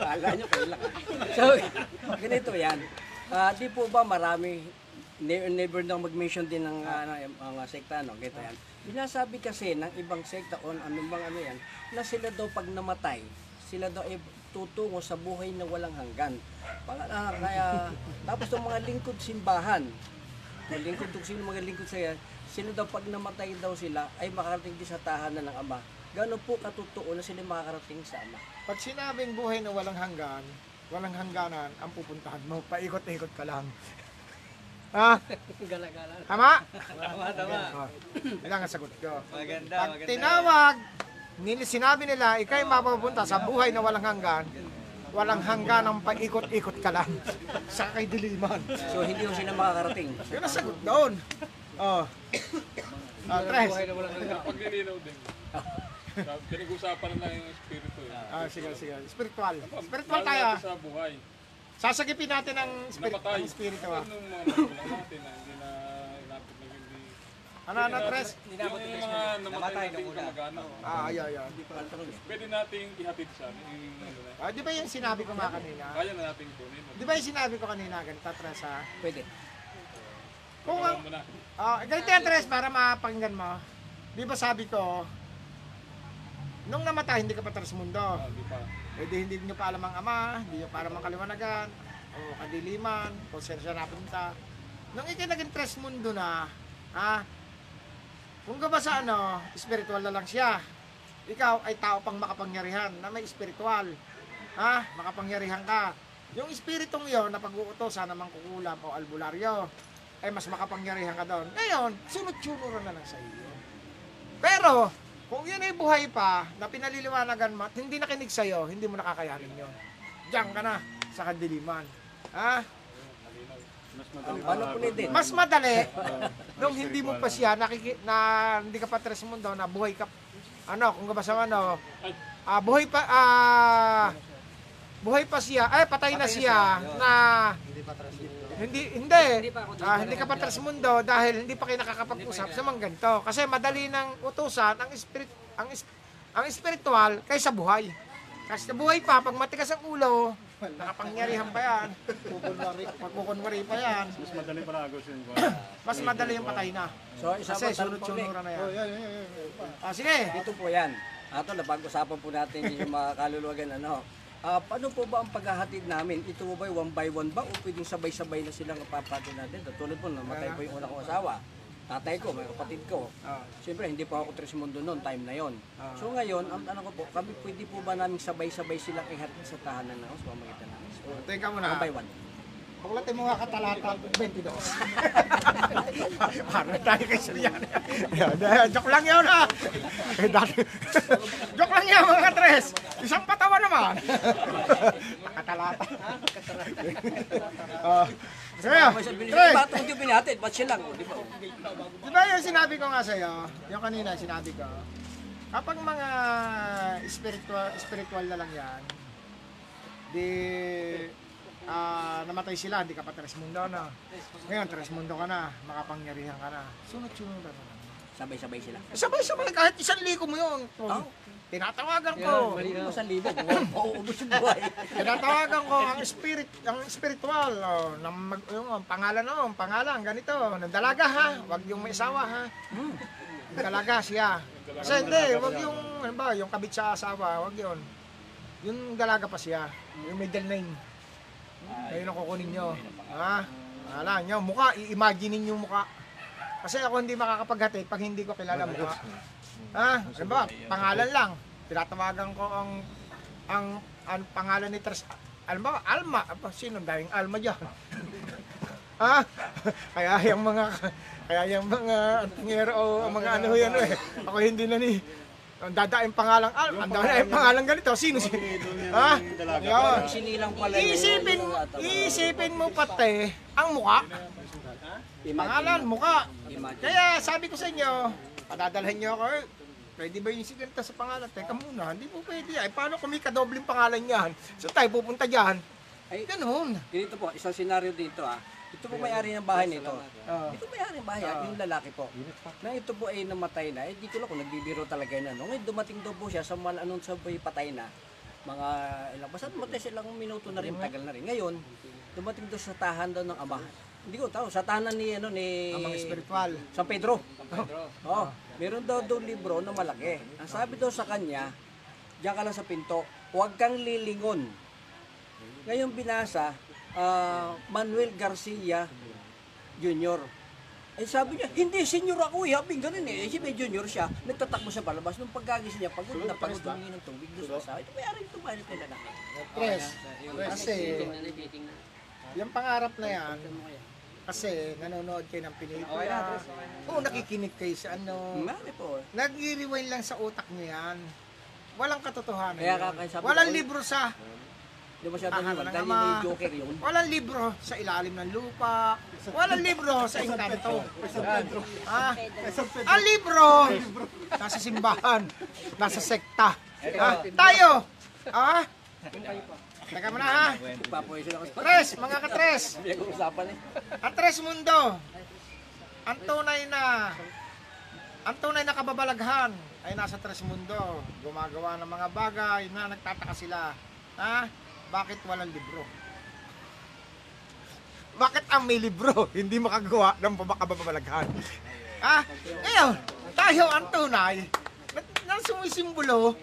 Kala nyo kayo lang. So, ganito yan. Ah, di po ba marami, ne- never na mag-mention din ng ano, yung mga sekta, no? Ganito yan. Binasabi kasi ng ibang sekta on ano bang ano yan, na sila daw pag namatay, sila daw ay tutungo sa buhay na walang hanggan. Pang, ah, kaya, tapos yung mga lingkod simbahan, mga lingkod, kung sino mga lingkod sa yan, sila daw pag namatay daw sila ay makarating din sa tahanan ng Ama. Gano'n po katotoo na sila makakarating sa Ama. Pag sinabing buhay na walang hanggan, walang hangganan, ang pupuntahan mo, paikot-ikot ka lang. Ha? Gala-gala. Tama? Tama, tama. Yan ang sagot ko. Maganda, Pag maganda. tinawag, nil- sinabi nila, ikay mapupunta sa buhay na walang hanggan, walang hanggan ang paikot-ikot ka lang sa kay diliman. So hindi ko sila makakarating. Yun ang sagot doon. Oh. Ah, Tres. Paglilinaw din. Sabi, Pinag-usapan na lang yung espiritu. Eh. Ah, sige, sige. Spiritual. Spiritual tayo. sa buhay. Sasagipin natin ang spirit, ang spirito. Ah. Ano yung mga natin na hindi na. Ano, ano, Tres? Yung mga namatay nating kamag-anak. Ah, ay, ay, ay. Pwede nating ihatid siya. Yung, ano na, Ah, di ba yung sinabi ko nga kanina? kaya na nating kunin. Di ba yung sinabi ko kanina, ganito, Tres, ha? Pwede. Kung ang, na. Ah, ganito yan, Tres, para mapakinggan mo. Di ba sabi ko, nung namatay, hindi ka pa Tres Mundo. Ah, di pa. Eh di hindi nyo pa alam ang ama, hindi nyo pa alam ang kaliwanagan, o kadiliman, kung saan siya napunta. Nung ikay naging Tres Mundo na, ha, kung ka ba sa ano, spiritual na lang siya. Ikaw ay tao pang makapangyarihan na may spiritual. Ha? Makapangyarihan ka. Yung espiritong yon na pag-uutosan ng mangkukulam o albularyo, ay mas makapangyarihan ka doon. Ngayon, sunod-sunuran na lang sa iyo. Pero, Kung yun ay buhay pa, na pinaliliwanagan mo, hindi nakinig sa'yo, hindi mo nakakayanin yun. Diyan ka na, sa kadiliman. Ha? Mas madali. Paano po din? Mas madali, nung hindi mo pa siya, nakiki, na hindi ka pa tres mundo, na buhay ka, ano, kung kabasa mo, ano, ah, buhay pa, ah, buhay pa siya, ay, patay na siya, na, hindi, hindi, ah, hindi ka pa tres mundo dahil hindi pa kayo nakakapag-usap sa mga ganito. Kasi madali ng utusan ang spirit, ang, ang spiritual kaysa buhay. Kasi sa buhay pa, pag matigas ang ulo, nakapangyarihan pa yan. Magkukunwari pa yan. Mas madali para agos yun. Mas madali yung patay na. So, isa Kasi pa sunod-sunura na yan. Oh, yan, yan, yan, yan. Ah, sige. Dito po yan. Ato, napag-usapan po natin yung mga kaluluwagan. Ano. Ah, paano po ba ang paghahatid namin? Ito po ba one by one ba o pwedeng sabay-sabay na silang papatid natin? Tulad po, namatay po yung una kong asawa. Tatay ko, may kapatid ko. Ah. Siyempre, hindi pa ako tres mundo noon, time na yon. Ah. So ngayon, ang tanong ko po, kami pwede po ba namin sabay-sabay silang ihatid sa tahanan ng sa pamamagitan namin? So, Teka muna. one by one. Baklatin mo nga katalata 22. Para tayo kay Surian. Joke lang yun ha. Eh, Joke lang yun mga tres. Isang patawa naman. Katalata. Oh. Sige, May sabihin tres. nila, ba't hindi pinahatid? Ba't siya lang? Di ba? Di ba yung sinabi ko nga sa'yo, yung kanina sinabi ko, kapag mga spiritual, spiritual na lang yan, di ah, namatay sila, di ka pa tres mundo na. Ngayon, tres mundo ka na, makapangyarihan ka na. Sunod-sunod na lang. Sabay-sabay sila. Sabay-sabay, kahit isang liko mo yun. Oh. Tinatawagan ko. Malinaw sa libo, mauubos yung buhay. Tinatawagan ko ang spirit, ang spiritual, oh, ng mag, yung, ang pangalan no, ang pangalan ganito, ng dalaga ha, wag yung may asawa ha. Yung dalaga siya. Kasi hindi, wag yung ano ba, yung kabit sa asawa, wag yun. Yung dalaga pa siya, yung middle name. Ayun ang kukunin nyo. Ha? Wala nyo, mukha, i-imagine yung mukha. Kasi ako hindi makakapaghatid pag hindi ko kilala mukha. Ha? Ano ba? Pangalan lang. Tinatawagan ko ang ang, ang pangalan ni Tres alam ba, Alma. Apa, sino daming Alma diyan? ha? Kaya yung mga kaya yung mga antingero o mga ano yan eh. Ako hindi na ni ang dadaing pangalang Alma, ang dadaing pangalang ganito, sino si? Ha? Yun. Sinilang pala Isipin, isipin mo pati ang mukha. Pangalan, mukha. Kaya sabi ko sa inyo, padadalhan niyo ako, eh, pwede ba yung si ganito sa pangalan? Teka muna, hindi po pwede. Ay, paano kung may kadobling pangalan yan? So tayo pupunta dyan. Ay, Ganun. Ganito po, isang senaryo dito ah. Ito po may-ari ng bahay nito. Ah. Ito may-ari ng bahay, at yung lalaki po. Na ito po ay namatay na, eh di ko lang kung nagbibiro talaga na. No? Ngayon dumating daw po siya sa mal anong sa po patay na. Mga ilang, basta dumating silang minuto na rin, tagal na rin. Ngayon, dumating daw sa tahan daw ng ama. Hindi ko tahu, sa tahanan ni, ano, ni... Ang mga spiritual. San Pedro. Oh, meron daw daw libro na malaki. Ang sabi daw sa kanya, diyan ka lang sa pinto, huwag kang lilingon. Ngayon binasa, ah, Manuel Garcia Jr. Eh sabi niya, hindi, senior ako eh, habing ganun eh. Eh, si may junior siya, nagtatakbo sa palabas. Nung pagkagising niya, pagod na pagod, humingi ng tubig doon sa Ito may ari ito ba ito lalaki? Tres. Kasi, yung pangarap na yan, kasi nanonood kayo ng pelikula. Oo, nakikinig kayo sa ano. Marami po. Nag-rewind lang sa utak niyo yan. Walang katotohanan Kaya yan. kakain sabi Walang ko, libro sa Hindi mo siya Tahanan doon ng dahil ama. may joker yun. Walang libro sa ilalim ng lupa. Walang libro sa engkanto. Ah, ang libro nasa simbahan, nasa sekta. Ah, tayo. Ah, Teka ha. Papoy sila kasi. Tres, mga katres. Pinag-uusapan eh. Ang tres mundo. Ang tunay na ang tunay na kababalaghan ay nasa tres mundo. Gumagawa ng mga bagay na nagtataka sila. Ha? Bakit walang libro? Bakit ang may libro hindi makagawa ng kababalaghan? Ha? Ngayon, tayo ang tunay na, na sumisimbolo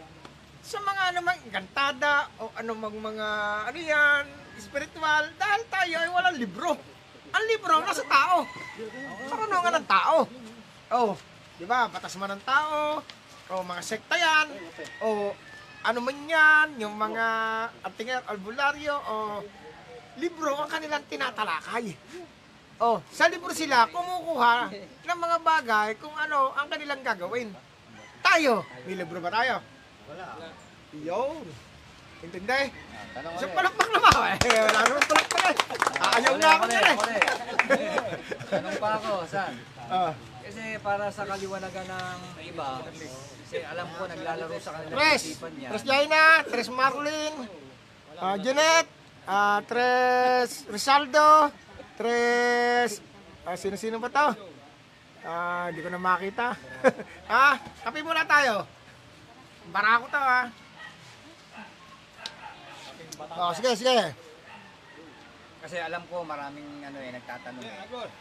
sa mga namang kantada o anumang mga ano yan, spiritual dahil tayo ay walang libro. Ang libro nasa tao. Karunungan ng tao. Oh, di ba? Batas man ng tao. O mga sekta yan. O ano man yan, yung mga antingan, albularyo o libro ang kanilang tinatalakay. Oh, sa libro sila kumukuha ng mga bagay kung ano ang kanilang gagawin. tayo? May libro ba tayo? Wala. Yun. Intindi? Ah, tanong Sa ulit. palakpak naman. Eh, wala naman palakpak eh. Ayaw Uli, na ako dyan eh. uli. Tanong pa ako, saan? Ah. Kasi para sa kaliwanagan ng iba, kasi alam ko naglalaro sa kanilang Tres. niya. Tres Jaina, Tres Marlin, ah, Janet, ah, Tres Rizaldo, Tres... Ah, sino-sino ba to? Ah, hindi ko na makita. ah, kape muna tayo. Barako to ah. Oh, sige, sige. Kasi alam ko maraming ano eh, nagtatanong. eh. Agos,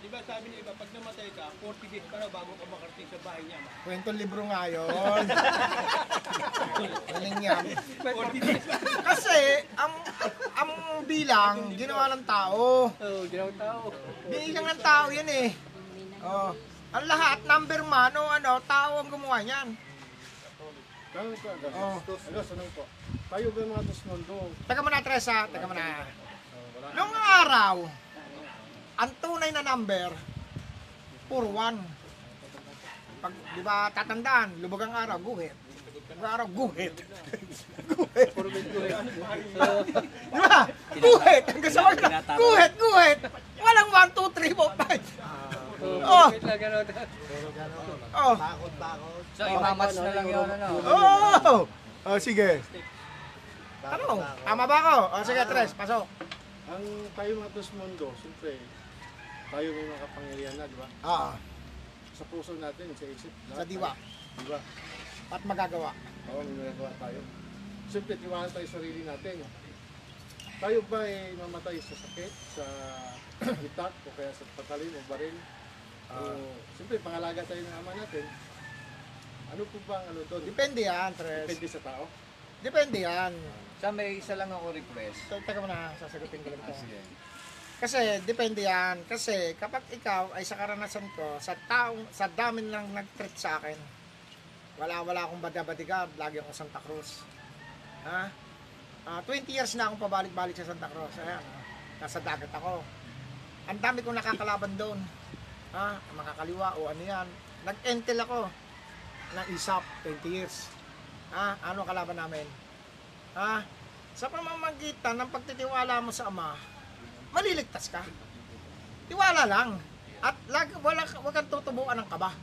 di ba sabi niya iba, pag namatay ka, 40 days ka na bago ka makarating sa bahay niya. Kwentong libro nga yun. Galing yan. Kasi, ang ang bilang, ginawa ng tao. Oo, ginawang tao. Bilang ng tao yan eh. Oh. Ang lahat, number man o ano, tao ang gumawa niyan. Ganun Agos. Oh. Agos, anong po? Tayo ba mga Tosmondo? Teka muna, Teresa. Teka muna. Noong araw, ang tunay na number, puro one. Pag, di ba, tatandaan, lubog ang araw, guhit. Lubog ang araw, guhit. guhit. di ba? Guhit. Ang gusto ko na, guhit, guhit. Walang 1, 2, 3, 4, 5. Oh, oh. So, imamats na lang yun, ano? oh. Oh, sige. Ano? Tama ba ako? Oh, sige, Tres, pasok. Ang tayo mga Tosmondo, siyempre, tayo may mga kapangyarihan na, di ba? Ah, Sa puso natin, sa isip. sa diwa. Di ba? At magagawa. Oo, may nagagawa tayo. Siyempre, tiwala tayo sa sarili natin. Tayo ba ay mamatay sa sakit, sa itak, o kaya sa patalin o baril? O, siyempre, pangalaga tayo ng ama natin. Ano po ba ang ano doon? Depende yan, Tres. Depende sa tao. Depende yan. Sa may isa lang ako request. So, teka muna, sasagutin ko lang Ah, ito. sige. Kasi, depende yan. Kasi, kapag ikaw ay sa karanasan ko, sa taong, sa dami lang nag-treat sa akin, wala, wala akong bada-bodyguard, lagi ako sa Santa Cruz. Ha? Ah, 20 years na akong pabalik-balik sa Santa Cruz. Ayan, ah. nasa dagat ako. Ang dami kong nakakalaban doon. Ha? Ang mga kaliwa o ano yan. Nag-entel ako ng ISAP 20 years. Ha? Ano kalaban namin? Ha? Sa pamamagitan ng pagtitiwala mo sa Ama, maliligtas ka. Tiwala lang. At lag, wala, huwag kang tutubuan ng kaba.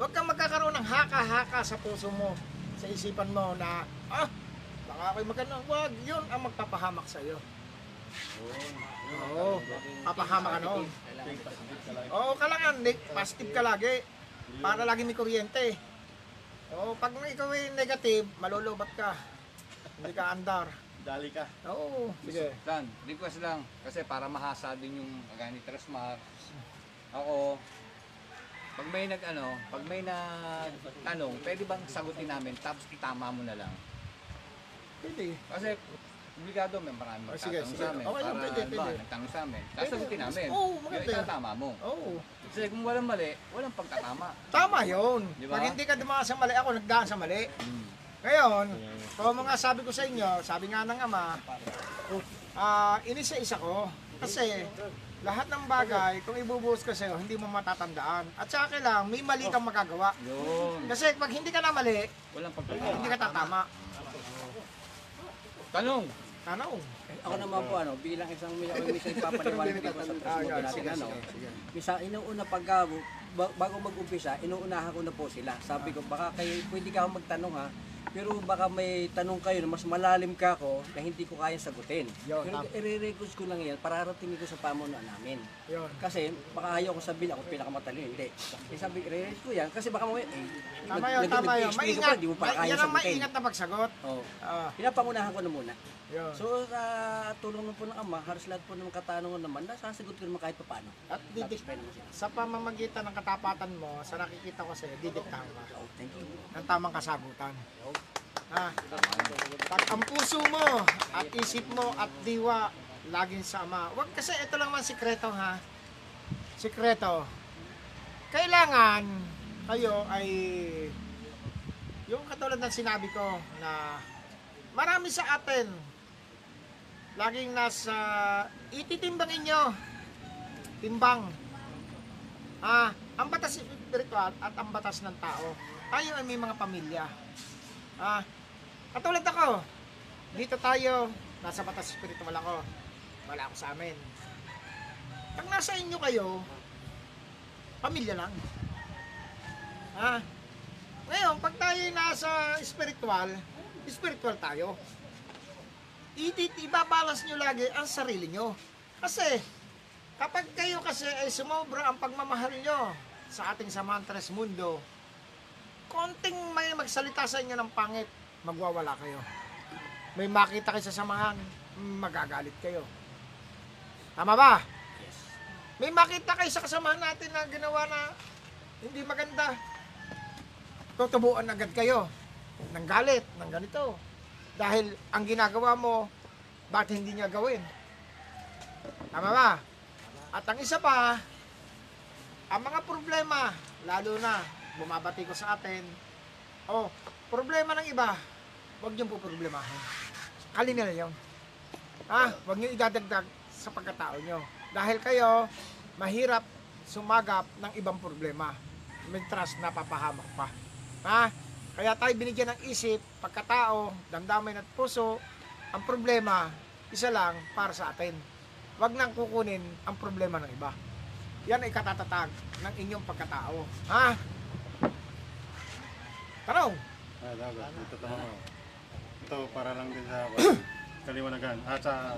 Huwag kang magkakaroon ng haka-haka sa puso mo, sa isipan mo na, ah, baka ako'y maganda. Huwag, yun ang magpapahamak sa iyo. Oo, papahamak ka noon. Oo, kailangan, ne- positive ka lagi. Para lagi may kuryente. Oo, pag ikaw ay negative, malulubat ka. Hindi ka andar. Dali ka. Oo, sige. Dan, request lang. Kasi para mahasa din yung kagaya ni Tresmar. Ako, pag may nag ano, pag may nagtanong, pwede bang sagutin namin tapos itama mo na lang? Pwede. Kasi obligado may marami Oh, sige, magtatanong sige. sa amin. Okay, para pwede, ano ba, pwede. nagtanong sa amin. Sasagutin namin. Oo, yung maganda. itatama mo. Oo. Kasi kung walang mali, walang pagtatama. Tama yun. Di ba? Pag hindi ka dumaan sa mali, ako nagdaan sa mali. Ngayon, kung mga sabi ko sa inyo, sabi nga ng ama, ah inisa-isa ko. Kasi lahat ng bagay, kung ibubuhos ko sa'yo, hindi mo matatandaan. At saka lang, may mali kang magagawa. Yun. Kasi pag hindi ka na mali, Walang hindi ka tatama. Tanong. Tanong. Ako naman po ano, bilang isang ako minsan ipapaliwanag dito sa Ah, presidente yan. natin ano. Misa inuuna pag ba- bago mag-umpisa, inuunahan ko na po sila. Sabi ko baka kayo pwede ka magtanong ha. Pero baka may tanong kayo na mas malalim ka ako na hindi ko kayang sagutin. Yun, Pero tama. i-request ko lang yan para ratingin ko sa pamunuan namin. Yun. Kasi baka ayaw ko sabihin ako pinakamatalino. Hindi. Eh, sabi, i-request ko yan kasi baka mamaya, eh, Tama yun, nag- tama yun. nag-explain ka Maingat. pa, Di mo pa Ma- kaya yan ang sagutin. maingat na pagsagot. Oh. Ah, Pinapangunahan ko na muna. yun. So, sa tulong ng po ng ama, halos lahat po ng katanungan naman, nasasagot ko naman kahit pa paano. At didik, Satisfy naman sila. sa pamamagitan ng katapatan mo, sa nakikita ko sa'yo, didiktahan ka. Oh, thank you. ng tamang kasagutan. Ha? Pag ang puso mo at isip mo at diwa laging sama. Wag kasi ito lang man sikreto ha. Sikreto. Kailangan kayo ay yung katulad ng sinabi ko na marami sa atin laging nasa ititimbang inyo timbang ah ang batas espiritual at ang batas ng tao. Tayo ay may mga pamilya. Ah, katulad ako, dito tayo, nasa batas espiritual ako. Wala ako sa amin. Pag nasa inyo kayo, pamilya lang. Ah, ngayon, pag tayo ay nasa spiritual, spiritual tayo. Itit, ibabalance nyo lagi ang sarili nyo. Kasi, kapag kayo kasi ay sumobra ang pagmamahal nyo sa ating samahan tres mundo, konting may magsalita sa inyo ng pangit, magwawala kayo. May makita kayo sa samahan, magagalit kayo. Tama ba? May makita kayo sa kasamahan natin na ginawa na hindi maganda. Tutubuan agad kayo ng galit, ng ganito. Dahil ang ginagawa mo, bakit hindi niya gawin? Tama ba? At ang isa pa, ang mga problema, lalo na bumabati ko sa atin, oh, problema ng iba, huwag niyong poproblemahin. Kali nila yun. Ha? Huwag niyo idadagdag sa pagkatao niyo. Dahil kayo, mahirap sumagap ng ibang problema. May trust na papahamak pa. Ha? Kaya tayo binigyan ng isip, pagkatao, damdamin at puso, ang problema, isa lang para sa atin. Huwag nang kukunin ang problema ng iba. Yan ay katatatag ng inyong pagkatao. Ha? Tanong? Ah, dagat. Ito tama ko. Ito para lang din sa kaliwanagan. At sa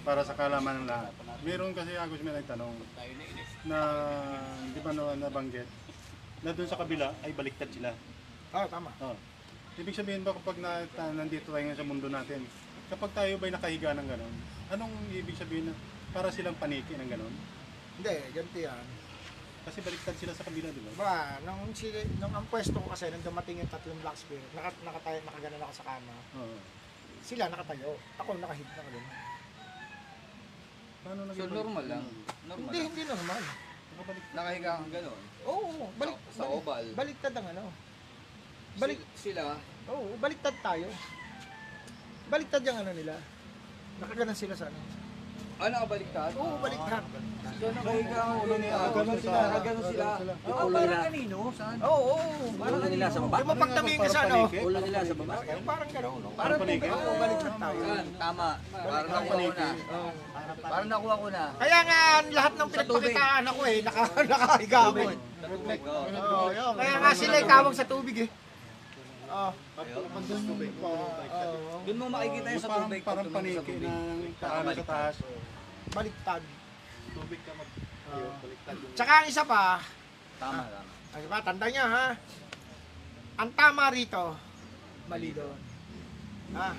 para sa kalaman ng lahat. Meron kasi Agos may nagtanong na di ba na nabanggit na doon sa kabila ay baliktad sila. Oh, tama. Oh. Ibig sabihin ba kapag na, ta- nandito tayo sa mundo natin, kapag tayo ba'y nakahiga ng gano'n, anong ibig sabihin na para silang paniki ng gano'n? Hindi, ganito yan. Kasi baliktad sila sa kabila, di ba? Ba, nung, si, nung ang pwesto ko kasi, nung dumating yung tatlong black spirit, naka, nakatayo, nakaganon ako sa kama. Oo. Sila nakatayo. Ako nakahit na ganun. Paano So naging normal lang. Normal Hindi, lang. hindi normal. Nakabaliktad. Nakahiga kang gano'n. Oo, balik, Sa- sa balik- oval. Baliktad ang ano. Balik, Si- Sila, oo, baliktad tayo. Baliktad yung ano nila. Nakaganon sila sa ano. Ah, nakabaliktad? Oo, baliktad. So nakahiga ang ulo nila. Ganun sila. Nakaganon sila. Oo, Ulo parang kanino? Saan? Oo, oo. Ulo nila sa baba. Yung mapagtamin ka sa ano. Ulo nila sa baba. Yung parang gano'n. no? Parang paniki. Oo, baliktad tayo. Tama. Parang nakuha ko na. Parang nakuha ko na. Kaya nga, lahat ng pinagpakitaan ako eh, naka, nakahiga ako eh. Oh. Kaya nga sila eh, kawag sa tubig eh. Oo. Oo. Doon mo makikita yung sa parang, tubig. parang pag paniki ng paano sa taas. Baliktad. Tubig ka mag... Oo. Baliktad. Tsaka ang isa pa, Tama lang. ay ba, tanda niya ha, ang tama rito, mali doon. Ha?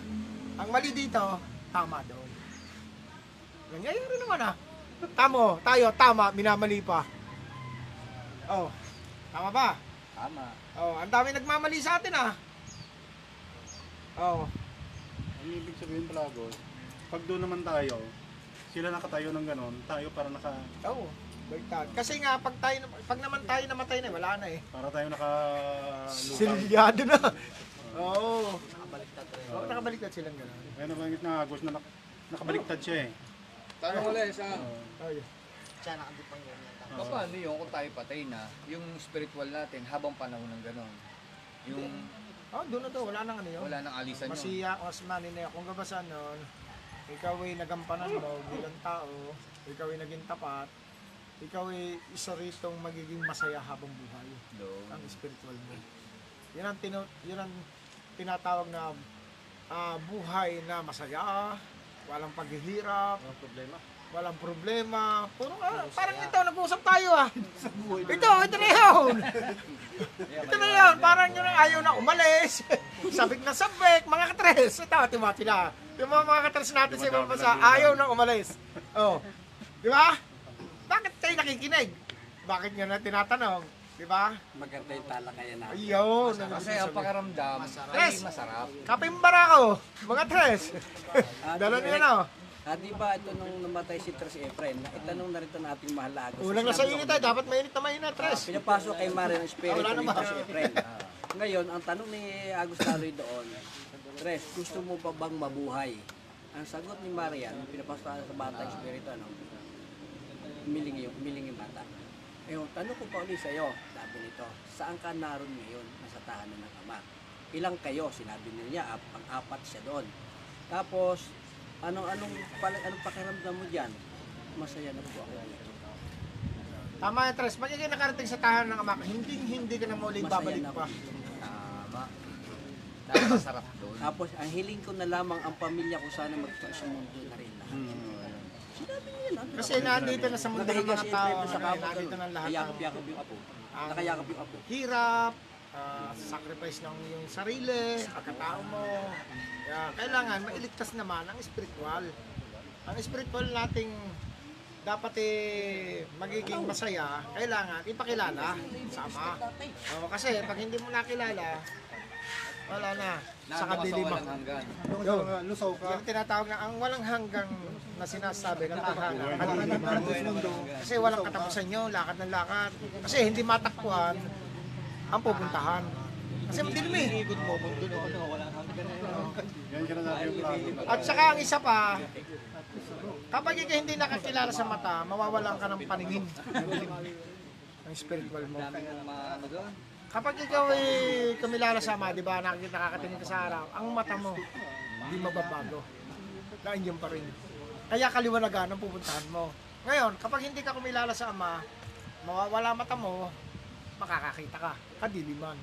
Ang mali dito, tama doon. Nangyayari naman ha. Tamo, tayo, tama, minamali pa. Oh, tama ba? Tama. Oh, ang dami nagmamali sa atin ah. Oh, Ang ibig sabihin pala, Agos, pag doon naman tayo, sila nakatayo ng gano'n, tayo para naka oh, baliktad. Kasi nga, pag, tayo, pag naman tayo namatay na, wala na eh. para tayo naka Silyado na. Oo. Oh. Oh, nakabaliktad silang gano'n. Kaya nabanggit na Agos na nak- nakabaliktad siya eh. Tanong ulit sa Oh, yeah. Siya nakadipang Pa- Paano yung kung tayo patay na, yung spiritual natin habang panahon ng gano'n? Yung Oh, doon na to, wala nang ano yun. wala nang alisan yun. Masiya, mas manina kung gabasan nun, ikaw ay nagampanan mo bilang tao, ikaw ay naging tapat, ikaw ay isa ritong magiging masaya habang buhay. Doon. Ang spiritual mo. Yan ang, tinu, yan ang tinatawag na ah, buhay na masaya, walang paghihirap, Walang problema. Walang problema. Puro ah, parang ito, nag-uusap tayo ah. Ito, ito na yun. ito na yun, parang yun ayaw na umalis. sabik na sabik, mga katres. Ito, timati na. Yung mga mga katres natin sa ibang bansa, ayaw na umalis. Oh. Di ba? Bakit kayo nakikinig? Bakit nyo na tinatanong? Di ba? Maganda yung talakayan natin. Ayun. Kasi ang pakaramdam ay Yes. masarap. Kapimbara ko, mga tres. Dala niyo na. Ah, di ba ito nung namatay si Tres Efren, itanong na rin ito ng ating mahal na Agos. Unang nasa init tayo, dapat mainit na mainit, Ah, tres. pinapasok kay Mare ng espiritu Wala ni. Tres Efren. Ngayon, ang tanong ni Agos Laloy doon, Tres, gusto mo pa bang mabuhay? Ang sagot ni Marian, pinapasok sa bata yung espiritu, ano? Umiling yung, umiling yung bata. Yung tanong ko pa ulit sa'yo, sabi nito, saan ka naroon ngayon? Nasa tahanan ng Ama. Ilang kayo? Sinabi niya, ap- pang-apat siya doon. Tapos, anong anong pala, anong pakiramdam mo diyan? Masaya na po ako. Tama Tres. Magiging nakarating sa tahanan ng ama, hindi hindi ka na muling Masaya babalik na pa. po. Tama. Tama, masarap doon. Tapos, ang hiling ko na lamang ang pamilya ko sana magkasundo na rin lahat. Sinabi niya? Kasi nandito na sa mundo ng Nakahiga mga tao, Efraim sa ano, kapwa. nandito ng lahat ng Nakayakap-yakap yung apo. Ah. Nakayakap yung apo. hirap, ah, sacrifice ng iyong sarili, pagkatao mo. Kaya kailangan mailigtas naman ang spiritual. Ang spiritual nating dapat eh magiging masaya, kailangan ipakilala sa Ama. Oo, kasi pag hindi mo nakilala, wala na. Sa kadiliman. walang hanggan. Yun. Lusaw ka. Yung tinatawag na ang walang hanggang na sinasabi ng tahanan, kadiliman. Kasi walang katapusan yun, lakad ng lakad. Kasi hindi matakbuhan ang pupuntahan. Kasi madilim eh. Yan sinasabi yung plano. At saka ang isa pa, kapag ikaw hindi nakakilala sa mata, mawawalan ka ng paningin. Ang spiritual mo. Ng ano doon. Kapag ikaw ay kumilala sa ama, di ba, nakikita nakakatingin ka sa araw, ang mata mo, hindi mababago. Nainyon pa rin. Kaya kaliwanagan ang pupuntahan mo. Ngayon, kapag hindi ka kumilala sa ama, mawawala mata mo, makakakita ka, kadiliman.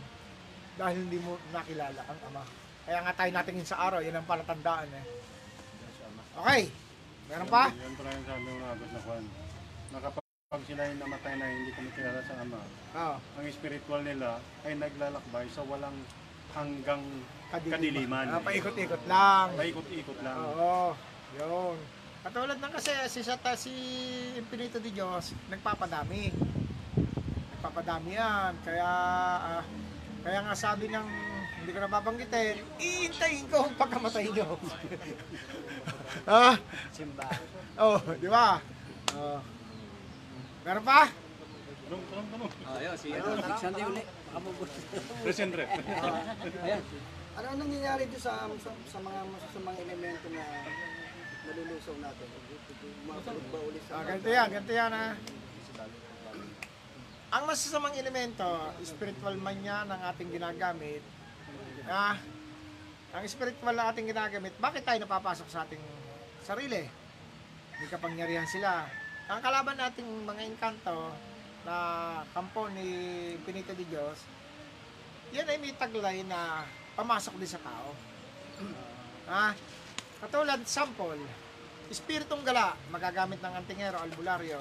Dahil hindi mo nakilala ang ama. Kaya nga tayo natingin sa araw, yan ang palatandaan eh. Okay, meron pa? Yan pala yung sabi abot na Juan. Na kapag sila yung namatay na hindi kumikilala sa Ama, Oo, ang spiritual nila ay naglalakbay sa walang hanggang kadiliman. kadiliman. Ah, paikot-ikot lang. Paikot-ikot lang. Oo, yun. Katulad ng kasi si Sata, si Infinito de Diyos, nagpapadami. Nagpapadami yan. Kaya, ah, kaya nga sabi ng, hindi ko na babanggitin, iintayin ko ang pagkamatay nyo. ah, Simba. oh, di ba? Oh. Meron pa? Tanong, tanong, tanong. Oh, yun, si uli. Baka mabot. Present rep. Ayan. Ano ang nangyayari doon sa, sa, sa mga masasamang elemento na nalulusaw natin? Makulog ba ulit Ah, sa ganito yan, ganito yan ha. Ang masasamang elemento, spiritual man yan ang ating ginagamit. Ah, ang spiritual na ating ginagamit, bakit tayo napapasok sa ating sarili? May kapangyarihan sila. Ang kalaban nating mga engkanto na kampo ni Pinito de Dios, yan ay may taglay na pamasok din sa tao. Ah, katulad sample, Espiritong gala, magagamit ng antingero, albularyo.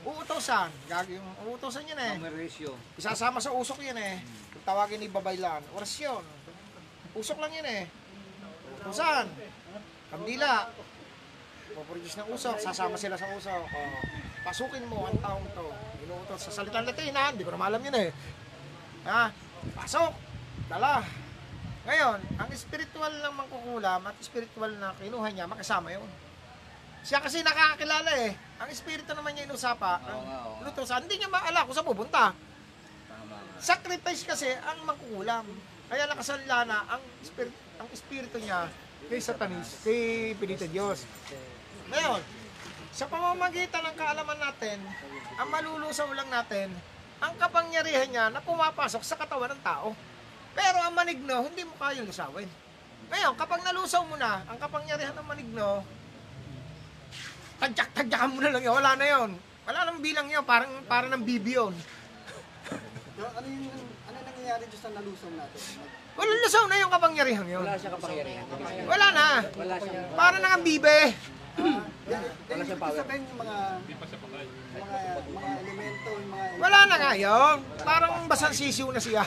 Uutosan, gag yung uutosan yan eh. Numeratio. Isasama sa usok yan eh. Kung tawagin ni babaylan, orasyon. Usok lang yan eh. Utosan, kandila. Puproduce ng usok, sasama sila sa usok. O, pasukin mo ang taong to. Inuutos sa salitang Latin ha, hindi ko na maalam yun eh. Ha? Pasok, dala. Ngayon, ang spiritual ng mangkukulam at spiritual na kinuha niya, makasama yun. Siya kasi nakakakilala eh. Ang espiritu naman niya inusapa, Oo nga, oo nga. hindi niya maala kung saan pupunta. Tama. Sacrifice kasi ang mangkukulam. Kaya nakasanla na ang spirit, ang espiritu niya kay Satanis, kay Pinito Diyos. Ngayon, sa pamamagitan ng kaalaman natin, ang malulusaw lang natin, ang kapangyarihan niya na pumapasok sa katawan ng tao. Pero ang manigno, hindi mo kayang lusawin. Ngayon, kapag nalusaw mo na, ang kapangyarihan ng manigno, tadyak-tadyakan mo na lang yun. Wala na yun. Wala nang bilang yun. Parang, parang ng bibi yun. Ano yung ano nangyayari doon sa nalusaw natin? Wala lusaw na yung kapangyarihan yun. Wala siya kapangyarihan. Wala na. Wala siya. Para na ang bibe. Wala siyang power. Sabihin yung mga mga mga elemento, yung mga Wala na nga yun. Parang basang sisiw na siya.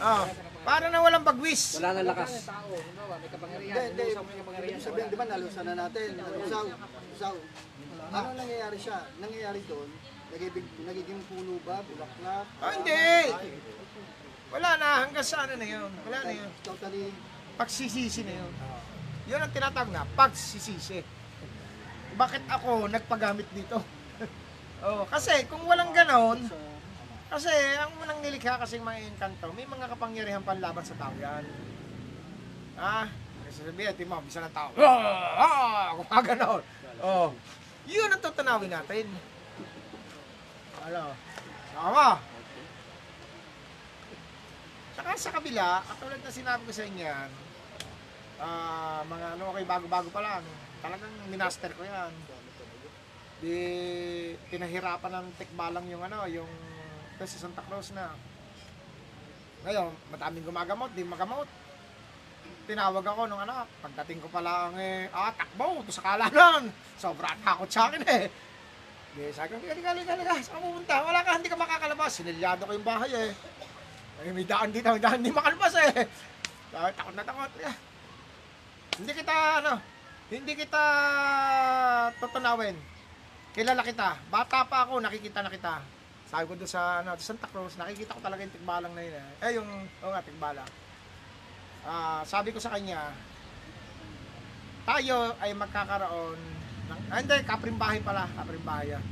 Oh, para na walang bagwis. Wala na lakas. Hindi, hindi. Ibig sabihin, di ba, nalusaw na natin. Nalusaw. Nalusaw. Ano nangyayari siya? Nangyayari doon, nagiging, nagiging puno ba? Bulaklak? Oh, hindi. Wala na. Hanggang sa ano na yun. Wala na yun. Totally, Pagsisisi na yun. Yun ang tinatawag na pagsisisi. Bakit ako nagpagamit dito? oh, kasi kung walang ganon, kasi ang unang nilikha kasing mga engkanto, may mga kapangyarihan panlaban sa tao yan. Ah, kasi sabihin, di mo, bisa ng tao. Ah, ah, kung mga ganon. Oh, yun ang tutunawin natin. Ano? Sama. Saka sa kabila, katulad na sinabi ko sa inyo yan, ah, mga ano, okay, bago-bago pa lang. Talagang minaster ko yan. Di, pinahirapan ng tekbalang yung ano, yung sa Santa Cruz na. Ngayon, madaming gumagamot, di magamot. Tinawag ako nung anak, pagdating ko pa lang eh, ah, takbo, ito sa kalanan. Sobra takot sa akin eh. Di, sabi ko, halika, halika, halika, saan ka pupunta? Wala ka, hindi ka makakalabas. Sinilyado ko yung bahay eh. Ay, may daan dito, may daan, hindi makalabas eh. Sabi, takot na takot. Eh. Hindi kita, ano, hindi kita tutunawin. Kilala kita. Bata pa ako, nakikita na kita. Sabi ko doon sa, ano, sa Santa Cruz, nakikita ko talaga yung tigbalang na yun eh. Eh, yung, oo nga, tigbalang. Ah, sabi ko sa kanya, tayo ay magkakaroon ng, ah, hindi, kaprimbahay pala, kaprimbahay. ah.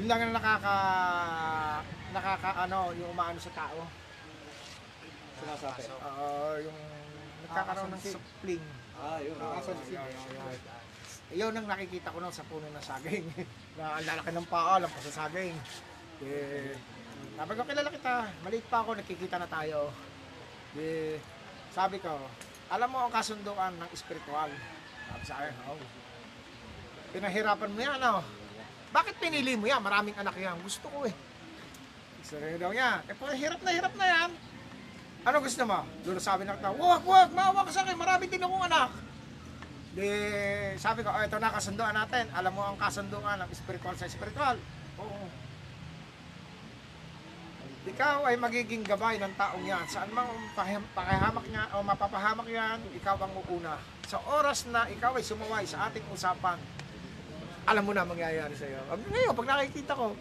Yun lang ang nakaka, nakaka, ano, yung umaano sa tao. Sinasabi. Oo, yung nagkakaroon ng supling. Ah, yun. Yun ang nakikita ko nun sa puno ng saging. na ang lalaki ng paa, lang pa sa saging. Eh, sabi ko, kilala kita. Maliit pa ako, nakikita na tayo. Eh, sabi ko, alam mo ang kasunduan ng espiritual. Sabi sa akin, oh. Pinahirapan mo yan, oh. Bakit pinili mo yan? Maraming anak yan. Gusto ko eh. Sabi daw niya, eh, hirap na hirap na yan. Ano gusto mo? Doon sabi ng tao, wag, wag, maawa ka sa akin, marami din akong anak. Di, sabi ko, oh, ito na kasunduan natin. Alam mo ang kasunduan ng spiritual sa spiritual. Oo. Ikaw ay magiging gabay ng taong yan. Saan mang pakihamak niya o mapapahamak yan, ikaw ang uuna. Sa oras na ikaw ay sumuway sa ating usapan, alam mo na ang mangyayari sa iyo. Ngayon, pag nakikita ko,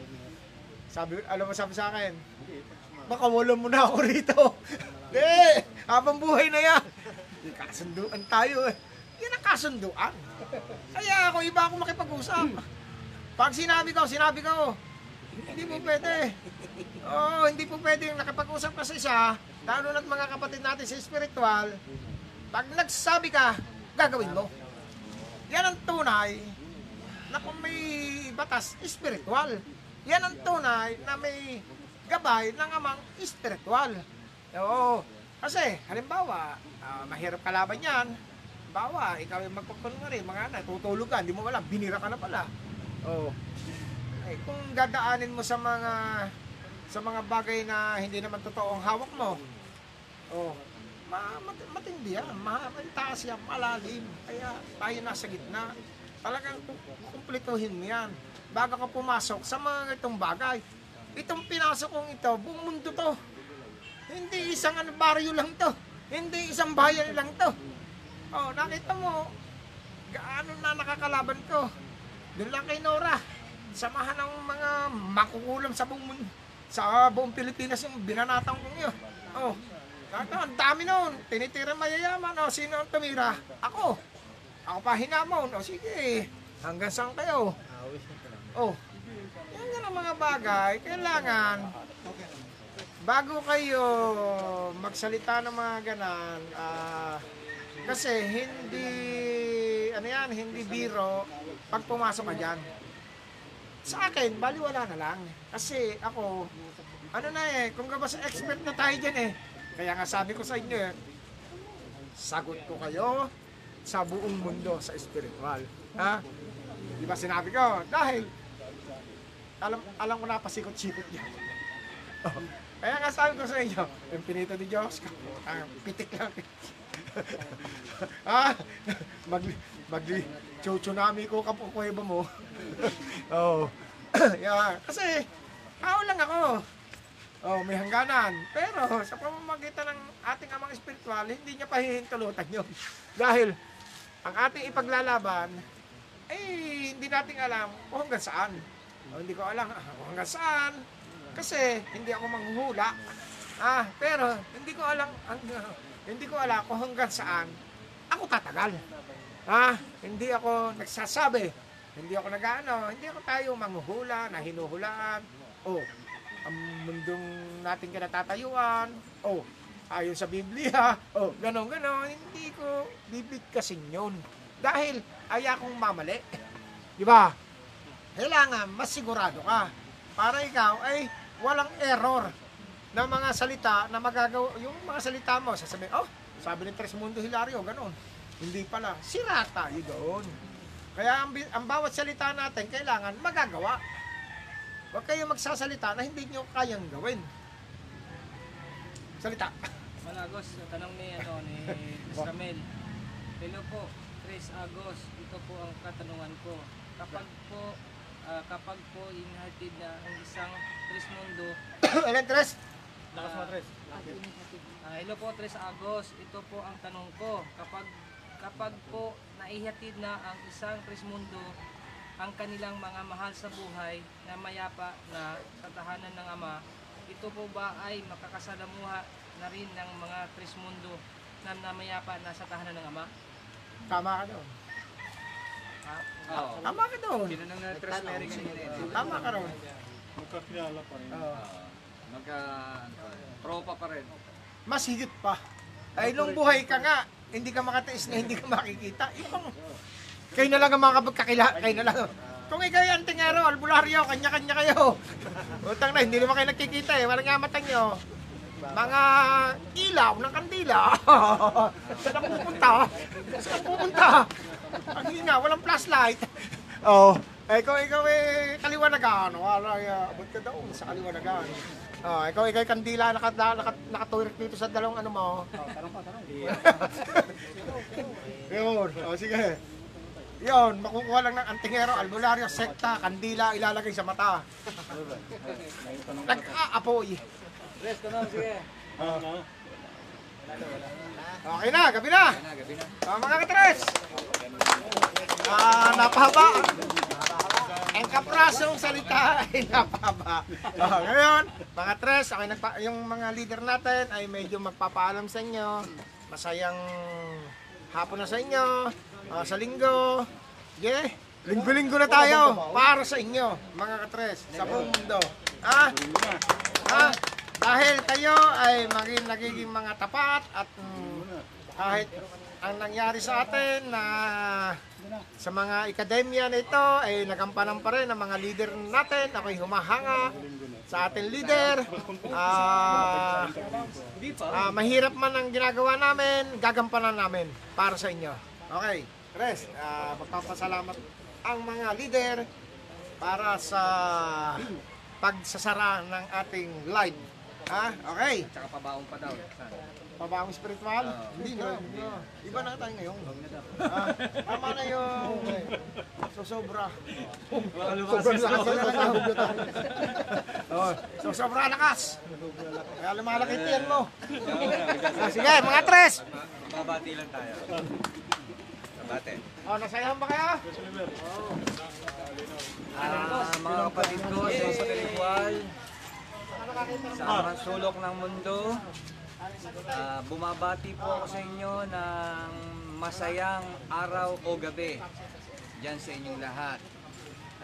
sabi, alam mo sabi sa akin, baka wala mo na ako rito. Hindi, habang buhay na yan. Kasunduan tayo eh. Yan ang kasunduan. Kaya ako, iba ako makipag-usap. Pag sinabi ko, sinabi ko, hindi po pwede. Oo, hindi po pwede yung nakipag-usap ka sa isa, lalo na't mga kapatid natin sa spiritual, pag nagsasabi ka, gagawin mo. Yan ang tunay na kung may batas spiritual. Yan ang tunay na may gabay ng amang spiritual. Oo. Kasi, halimbawa, ah, mahirap kalaban yan. Bawa, ikaw yung magpapunwari, mga anak, tutulog ka, hindi mo wala, binira ka na pala. Oo. Eh, kung dadaanin mo sa mga sa mga bagay na hindi naman totoo ang hawak mo, oh, ma mat, matindi yan, ma taas yan, malalim. Kaya tayo nasa gitna. Talagang ku- kumpletuhin mo yan. Bago ka pumasok sa mga itong bagay. Itong pinasok kong ito, buong mundo to. Hindi isang ano, baryo lang to. Hindi isang bayan lang to. Oh, nakita mo, gaano na nakakalaban ko. Doon lang kay Nora. Samahan ng mga makukulam sa buong mun- sa buong Pilipinas yung binanatang kong yun. Oh, ang dami noon. Tinitira mayayaman. Oh, sino ang tumira? Ako. Ako pa hinamon. O sige, hanggang saan kayo? Oh, yan ang mga bagay. Kailangan, bago kayo magsalita ng mga ganan, ah, kasi hindi, ano yan, hindi biro pag pumasok ka dyan. Sa akin, baliwala na lang. Kasi ako, ano na eh, kung ba sa expert na tayo dyan eh. Kaya nga sabi ko sa inyo eh, sagot ko kayo sa buong mundo sa spiritual. Ha? Di ba sinabi ko? Dahil, alam, alam ko na pasikot-sikot yan. Oh. Kaya nga sabi ko sa inyo, yung pinito ni Diyos, ang pitik lang. ah, mag, mag, tsunami ko kapukuweba mo. Oh. yeah, kasi, tao lang ako. Oh, may hangganan. Pero sa pamamagitan ng ating amang espiritual, hindi niya pahihintulutan yun. Dahil ang ating ipaglalaban, eh, hindi natin alam kung hanggang saan. O, hindi ko alam ah, kung hanggang saan. Kasi hindi ako manghuhula. Ah, pero hindi ko alam ang, hindi ko alam kung hanggang saan ako tatagal. Ah, hindi ako nagsasabi. Hindi ako nag-ano, hindi ako tayo manghuhula na hinuhulaan. Oh, ang mundong nating kinatatayuan. Oh, ayon sa Biblia. Oh, ganon ganon, hindi ko bibigkasin yun. Dahil ay akong mamali. Di ba? Kailangan mas sigurado ka. para ikaw ay walang error na mga salita na magagawa, yung mga salita mo, sasabihin, oh, sabi ni Tres Mundo Hilario, ganon. Hindi pala, sira tayo doon. Kaya ang, ang bawat salita natin, kailangan magagawa. Huwag kayo magsasalita na hindi nyo kayang gawin. Salita. Malagos, tanong ni ano ni Chris Ramel. Hello po, Chris Agos. Ito po ang katanungan ko. Kapag po ah, kapag po inhatid na ang isang Chris Mundo, Alam, Tres? Lakas mo, Tres. ah, hello po Chris Agos. Ito po ang tanong ko. Kapag kapag po naihatid na ang isang Chris Mundo ang kanilang mga mahal sa buhay na mayapa na sa tahanan ng Ama, ito po ba ay makakasalamuha na rin ng mga Chris Mundo na namayapa na sa tahanan ng Ama? Tama ka doon. Oo. Tama ka doon. Tinanong na Tres Mary kanina eh. Tama ka doon. Magkakilala pa rin. Oo. Magka, ano pa rin, tropa pa rin. mas higit pa. Ay, nung buhay ka nga, hindi ka makatiis na hindi ka makikita. Ibang, kayo na lang ang mga kapagkakila, kayo na lang. Kung ikaw yung antingero, albularyo, kanya-kanya kayo. Utang na, hindi naman kayo nakikita eh. Walang nga mata nyo. Mga ilaw ng kandila. Saan ang pupunta? Saan pupunta? Ang hina, walang flashlight. Oh, eh kung ikaw eh kaliwanagan, wala, abot ka daw sa kaliwanagan. Oh, ikaw ikaw yung kandila naka, naka, nakaturik dito sa dalawang ano mo. Tanong pa, tanong. Yun, oh, sige. Yun, makukuha lang ng antingero, albularyo, sekta, kandila, ilalagay sa mata. Nag-aapoy. Tres, tanong, sige. Ano? Okay na, gabi na. Kaya na, gabi na. Ah, mga katres. Ah, napahaba. Ang kaprasong salita ay napahaba. Ah, ngayon, mga tres, okay, nagpa, yung mga leader natin ay medyo magpapaalam sa inyo. Masayang hapon na sa inyo, ah, sa linggo. Yeah. Linggo-linggo na tayo para sa inyo, mga katres, sa buong mundo. Ah, ah, dahil kayo ay maging nagiging mga tapat at mm, kahit ang nangyari sa atin na sa mga akademya na ito ay nagampanan pa rin ang mga leader natin. Ako'y humahanga sa ating leader. Ah, ah, mahirap man ang ginagawa namin, gagampanan namin para sa inyo. Okay, Res, ah, magpapasalamat ang mga leader para sa pagsasara ng ating live. Ha? Okay. Tsaka pabaong pa daw. Pabaong spiritual? hindi na. Hindi na. Iba na tayo ngayon. Ah, tama na yung so sobra. Sobrang lakas na lang. Oh, so sobra lakas. Kaya lumalaki tiyan mo. Ah, sige, mga tres. Babati lang tayo. Babati. Oh, nasayahan ba kayo? Ah, mga kapatid ko sa espiritual, sa mga sulok ng mundo, ah, bumabati po ako sa inyo ng masayang araw o gabi dyan sa inyong lahat.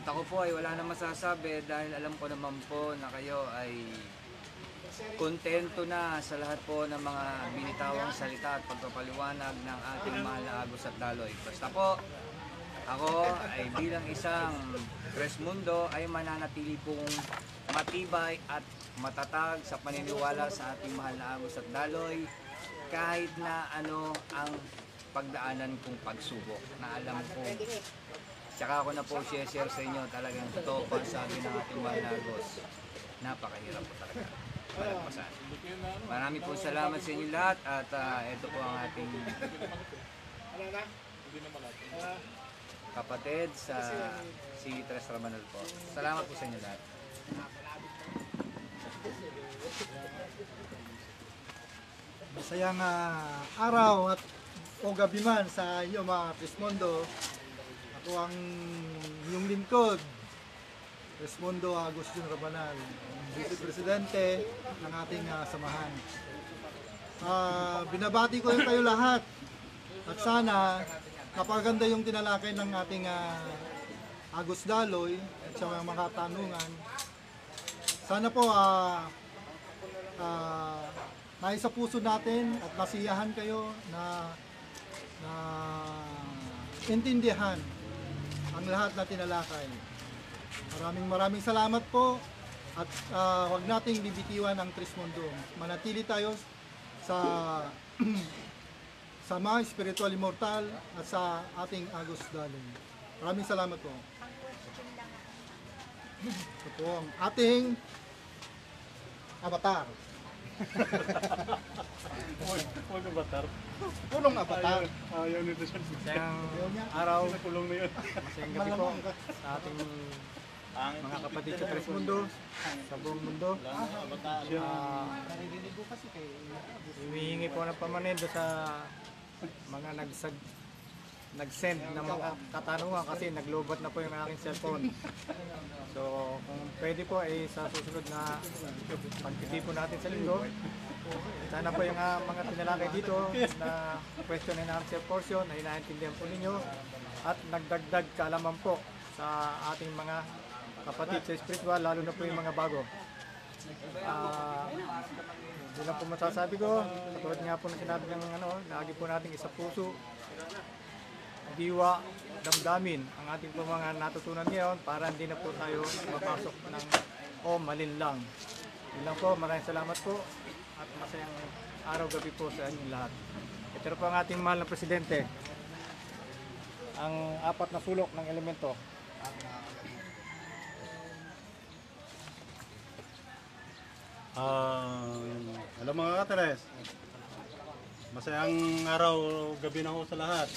At ako po ay wala na masasabi dahil alam ko naman po na kayo ay kontento na sa lahat po ng mga binitawang salita at pagpapaliwanag ng ating mahal na Agos at Daloy. Basta po, ako ay bilang isang Mundo ay mananatili pong matibay at matatag sa paniniwala sa ating mahal na Agos at Daloy kahit na ano ang pagdaanan kong pagsubok na alam ko Tsaka ako na po share sa inyo talagang totoo pa sabi ng ating mahal na Agos. Napakahirap po talaga. Malagpasan. Marami po salamat sa inyo lahat at ah, ito po ang ating kapatid sa si Tres Ramanol po. Salamat po sa inyo lahat. Masayang ah, araw at o gabi man sa iyo mga Trismondo. Ako ang iyong lingkod, Trismondo Agustin Rabanal, Vice Presidente ng ating ah, samahan. Ah, binabati ko rin kayo lahat at sana napaganda yung tinalakay ng ating ah, Agus Daloy at sa mga tanungan. Sana po ah ah, nais sa puso natin at nasiyahan kayo na na intindihan ang lahat na tinalakay. Maraming maraming salamat po At ah, huwag nating bibitiwan ang Trismundo. Manatili tayo sa sa mga spiritual immortal at sa ating Agus Daloy. Maraming salamat po. Ito po ang ating avatar. Huwag ang batar. Punong avatar. Ayaw nito siya. Niya. Araw, Nakulong na yun. masayang gabi po sa ating mga kapatid sa Tres Mundo, sa buong mundo. Ah, humihingi po ng pamanendo sa mga nagsag nag-send ng mga katanungan kasi naglobat na po yung aking cellphone. So, kung pwede po ay sa susunod na pagtitipon natin sa linggo, sana po yung ah, mga tinalakay dito na question and answer portion ay naintindihan po ninyo at nagdagdag kaalaman po sa ating mga kapatid sa spiritual, lalo na po yung mga bago. Ah, yun lang po masasabi ko. Katulad nga po na sinabi ng ano, lagi po nating isa puso, diwa, damdamin ang ating mga natutunan ngayon para hindi na po tayo mapasok ng o malinlang. Yun lang po, maraming salamat po at masayang araw-gabi po sa inyong lahat. Ito po ang ating mahal na presidente. Ang apat na sulok ng elemento. Ah, alam mga kateres, masayang araw, gabi na ho sa lahat.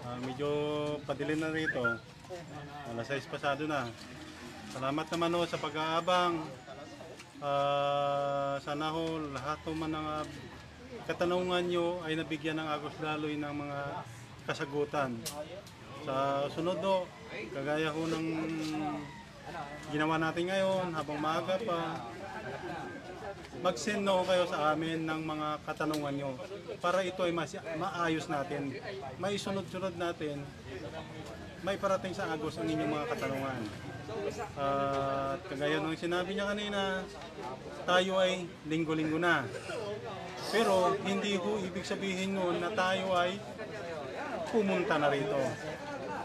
Ah, medyo padilim na rito. Alas 6 pasado na. Salamat naman ho sa pag-aabang. Ah, sana ho lahat ho man ng ah, katanungan nyo ay nabigyan ng Agos Daloy ng mga kasagutan. Sa sunod ho, kagaya ho ng ginawa natin ngayon habang maaga pa, mag-send na ho kayo sa amin ng mga katanungan nyo para ito ay mas, maayos natin, maisunod-sunod natin, may parating sa agos ang inyong mga katanungan. At kagaya ng sinabi niya kanina, tayo ay linggo-linggo na. Pero hindi ho ibig sabihin nun na tayo ay pumunta na rito.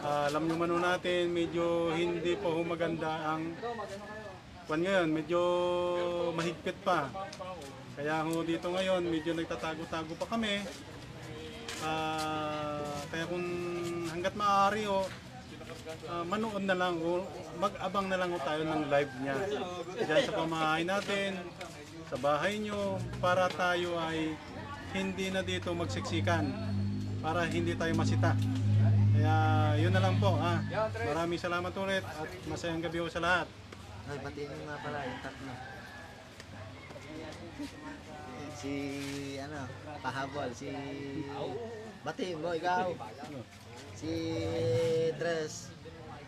Ah, alam nyo man natin, medyo hindi pa ho maganda ang Kwan ngayon, medyo mahigpit pa. Kaya ho dito ngayon, medyo nagtatago-tago pa kami. Ah, kaya kung hanggat maaari ho, ah, manood na lang o mag-abang na lang ho tayo ng live niya. Diyan sa pamahay natin, sa bahay nyo, para tayo ay hindi na dito magsiksikan. Para hindi tayo masita. Kaya yun na lang po. Ha. Maraming salamat ulit at masayang gabi ho sa lahat. Ay, batiin mo nga pala yung tatlo. Si, ano, pahabol, si... Batiin mo, ikaw. Si Tres,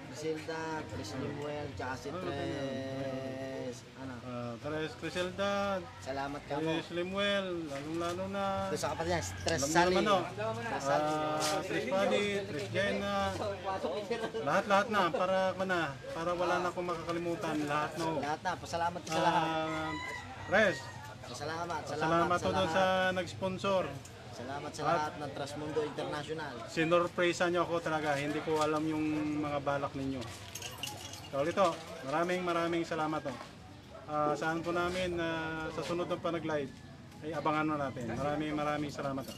Griselda, Tres Limuel, tsaka si Tres, ano, Uh, Tres Criselda, salamat ka mo. Tres Limuel, lalong-lalo na Doon sa kapatid niya, Tres alam Sally. naman no, Tres Sally. Ah, Tres Padi, Tres Jenna, lahat-lahat na para na, para wala na akong makakalimutan, lahat no. Lahat na, pasalamat ka sa lahat. Ah, Res, Salamat, salamat, salamat lahat. sa nag-sponsor. Salamat sa lahat ng Transmundo International. Sinorpresa niyo ako talaga, hindi ko alam yung mga balak ninyo. So ito, maraming maraming salamat to. Ah, saan po namin na sa sunod ng panag-live ay abangan mo natin. Maraming maraming salamat. To.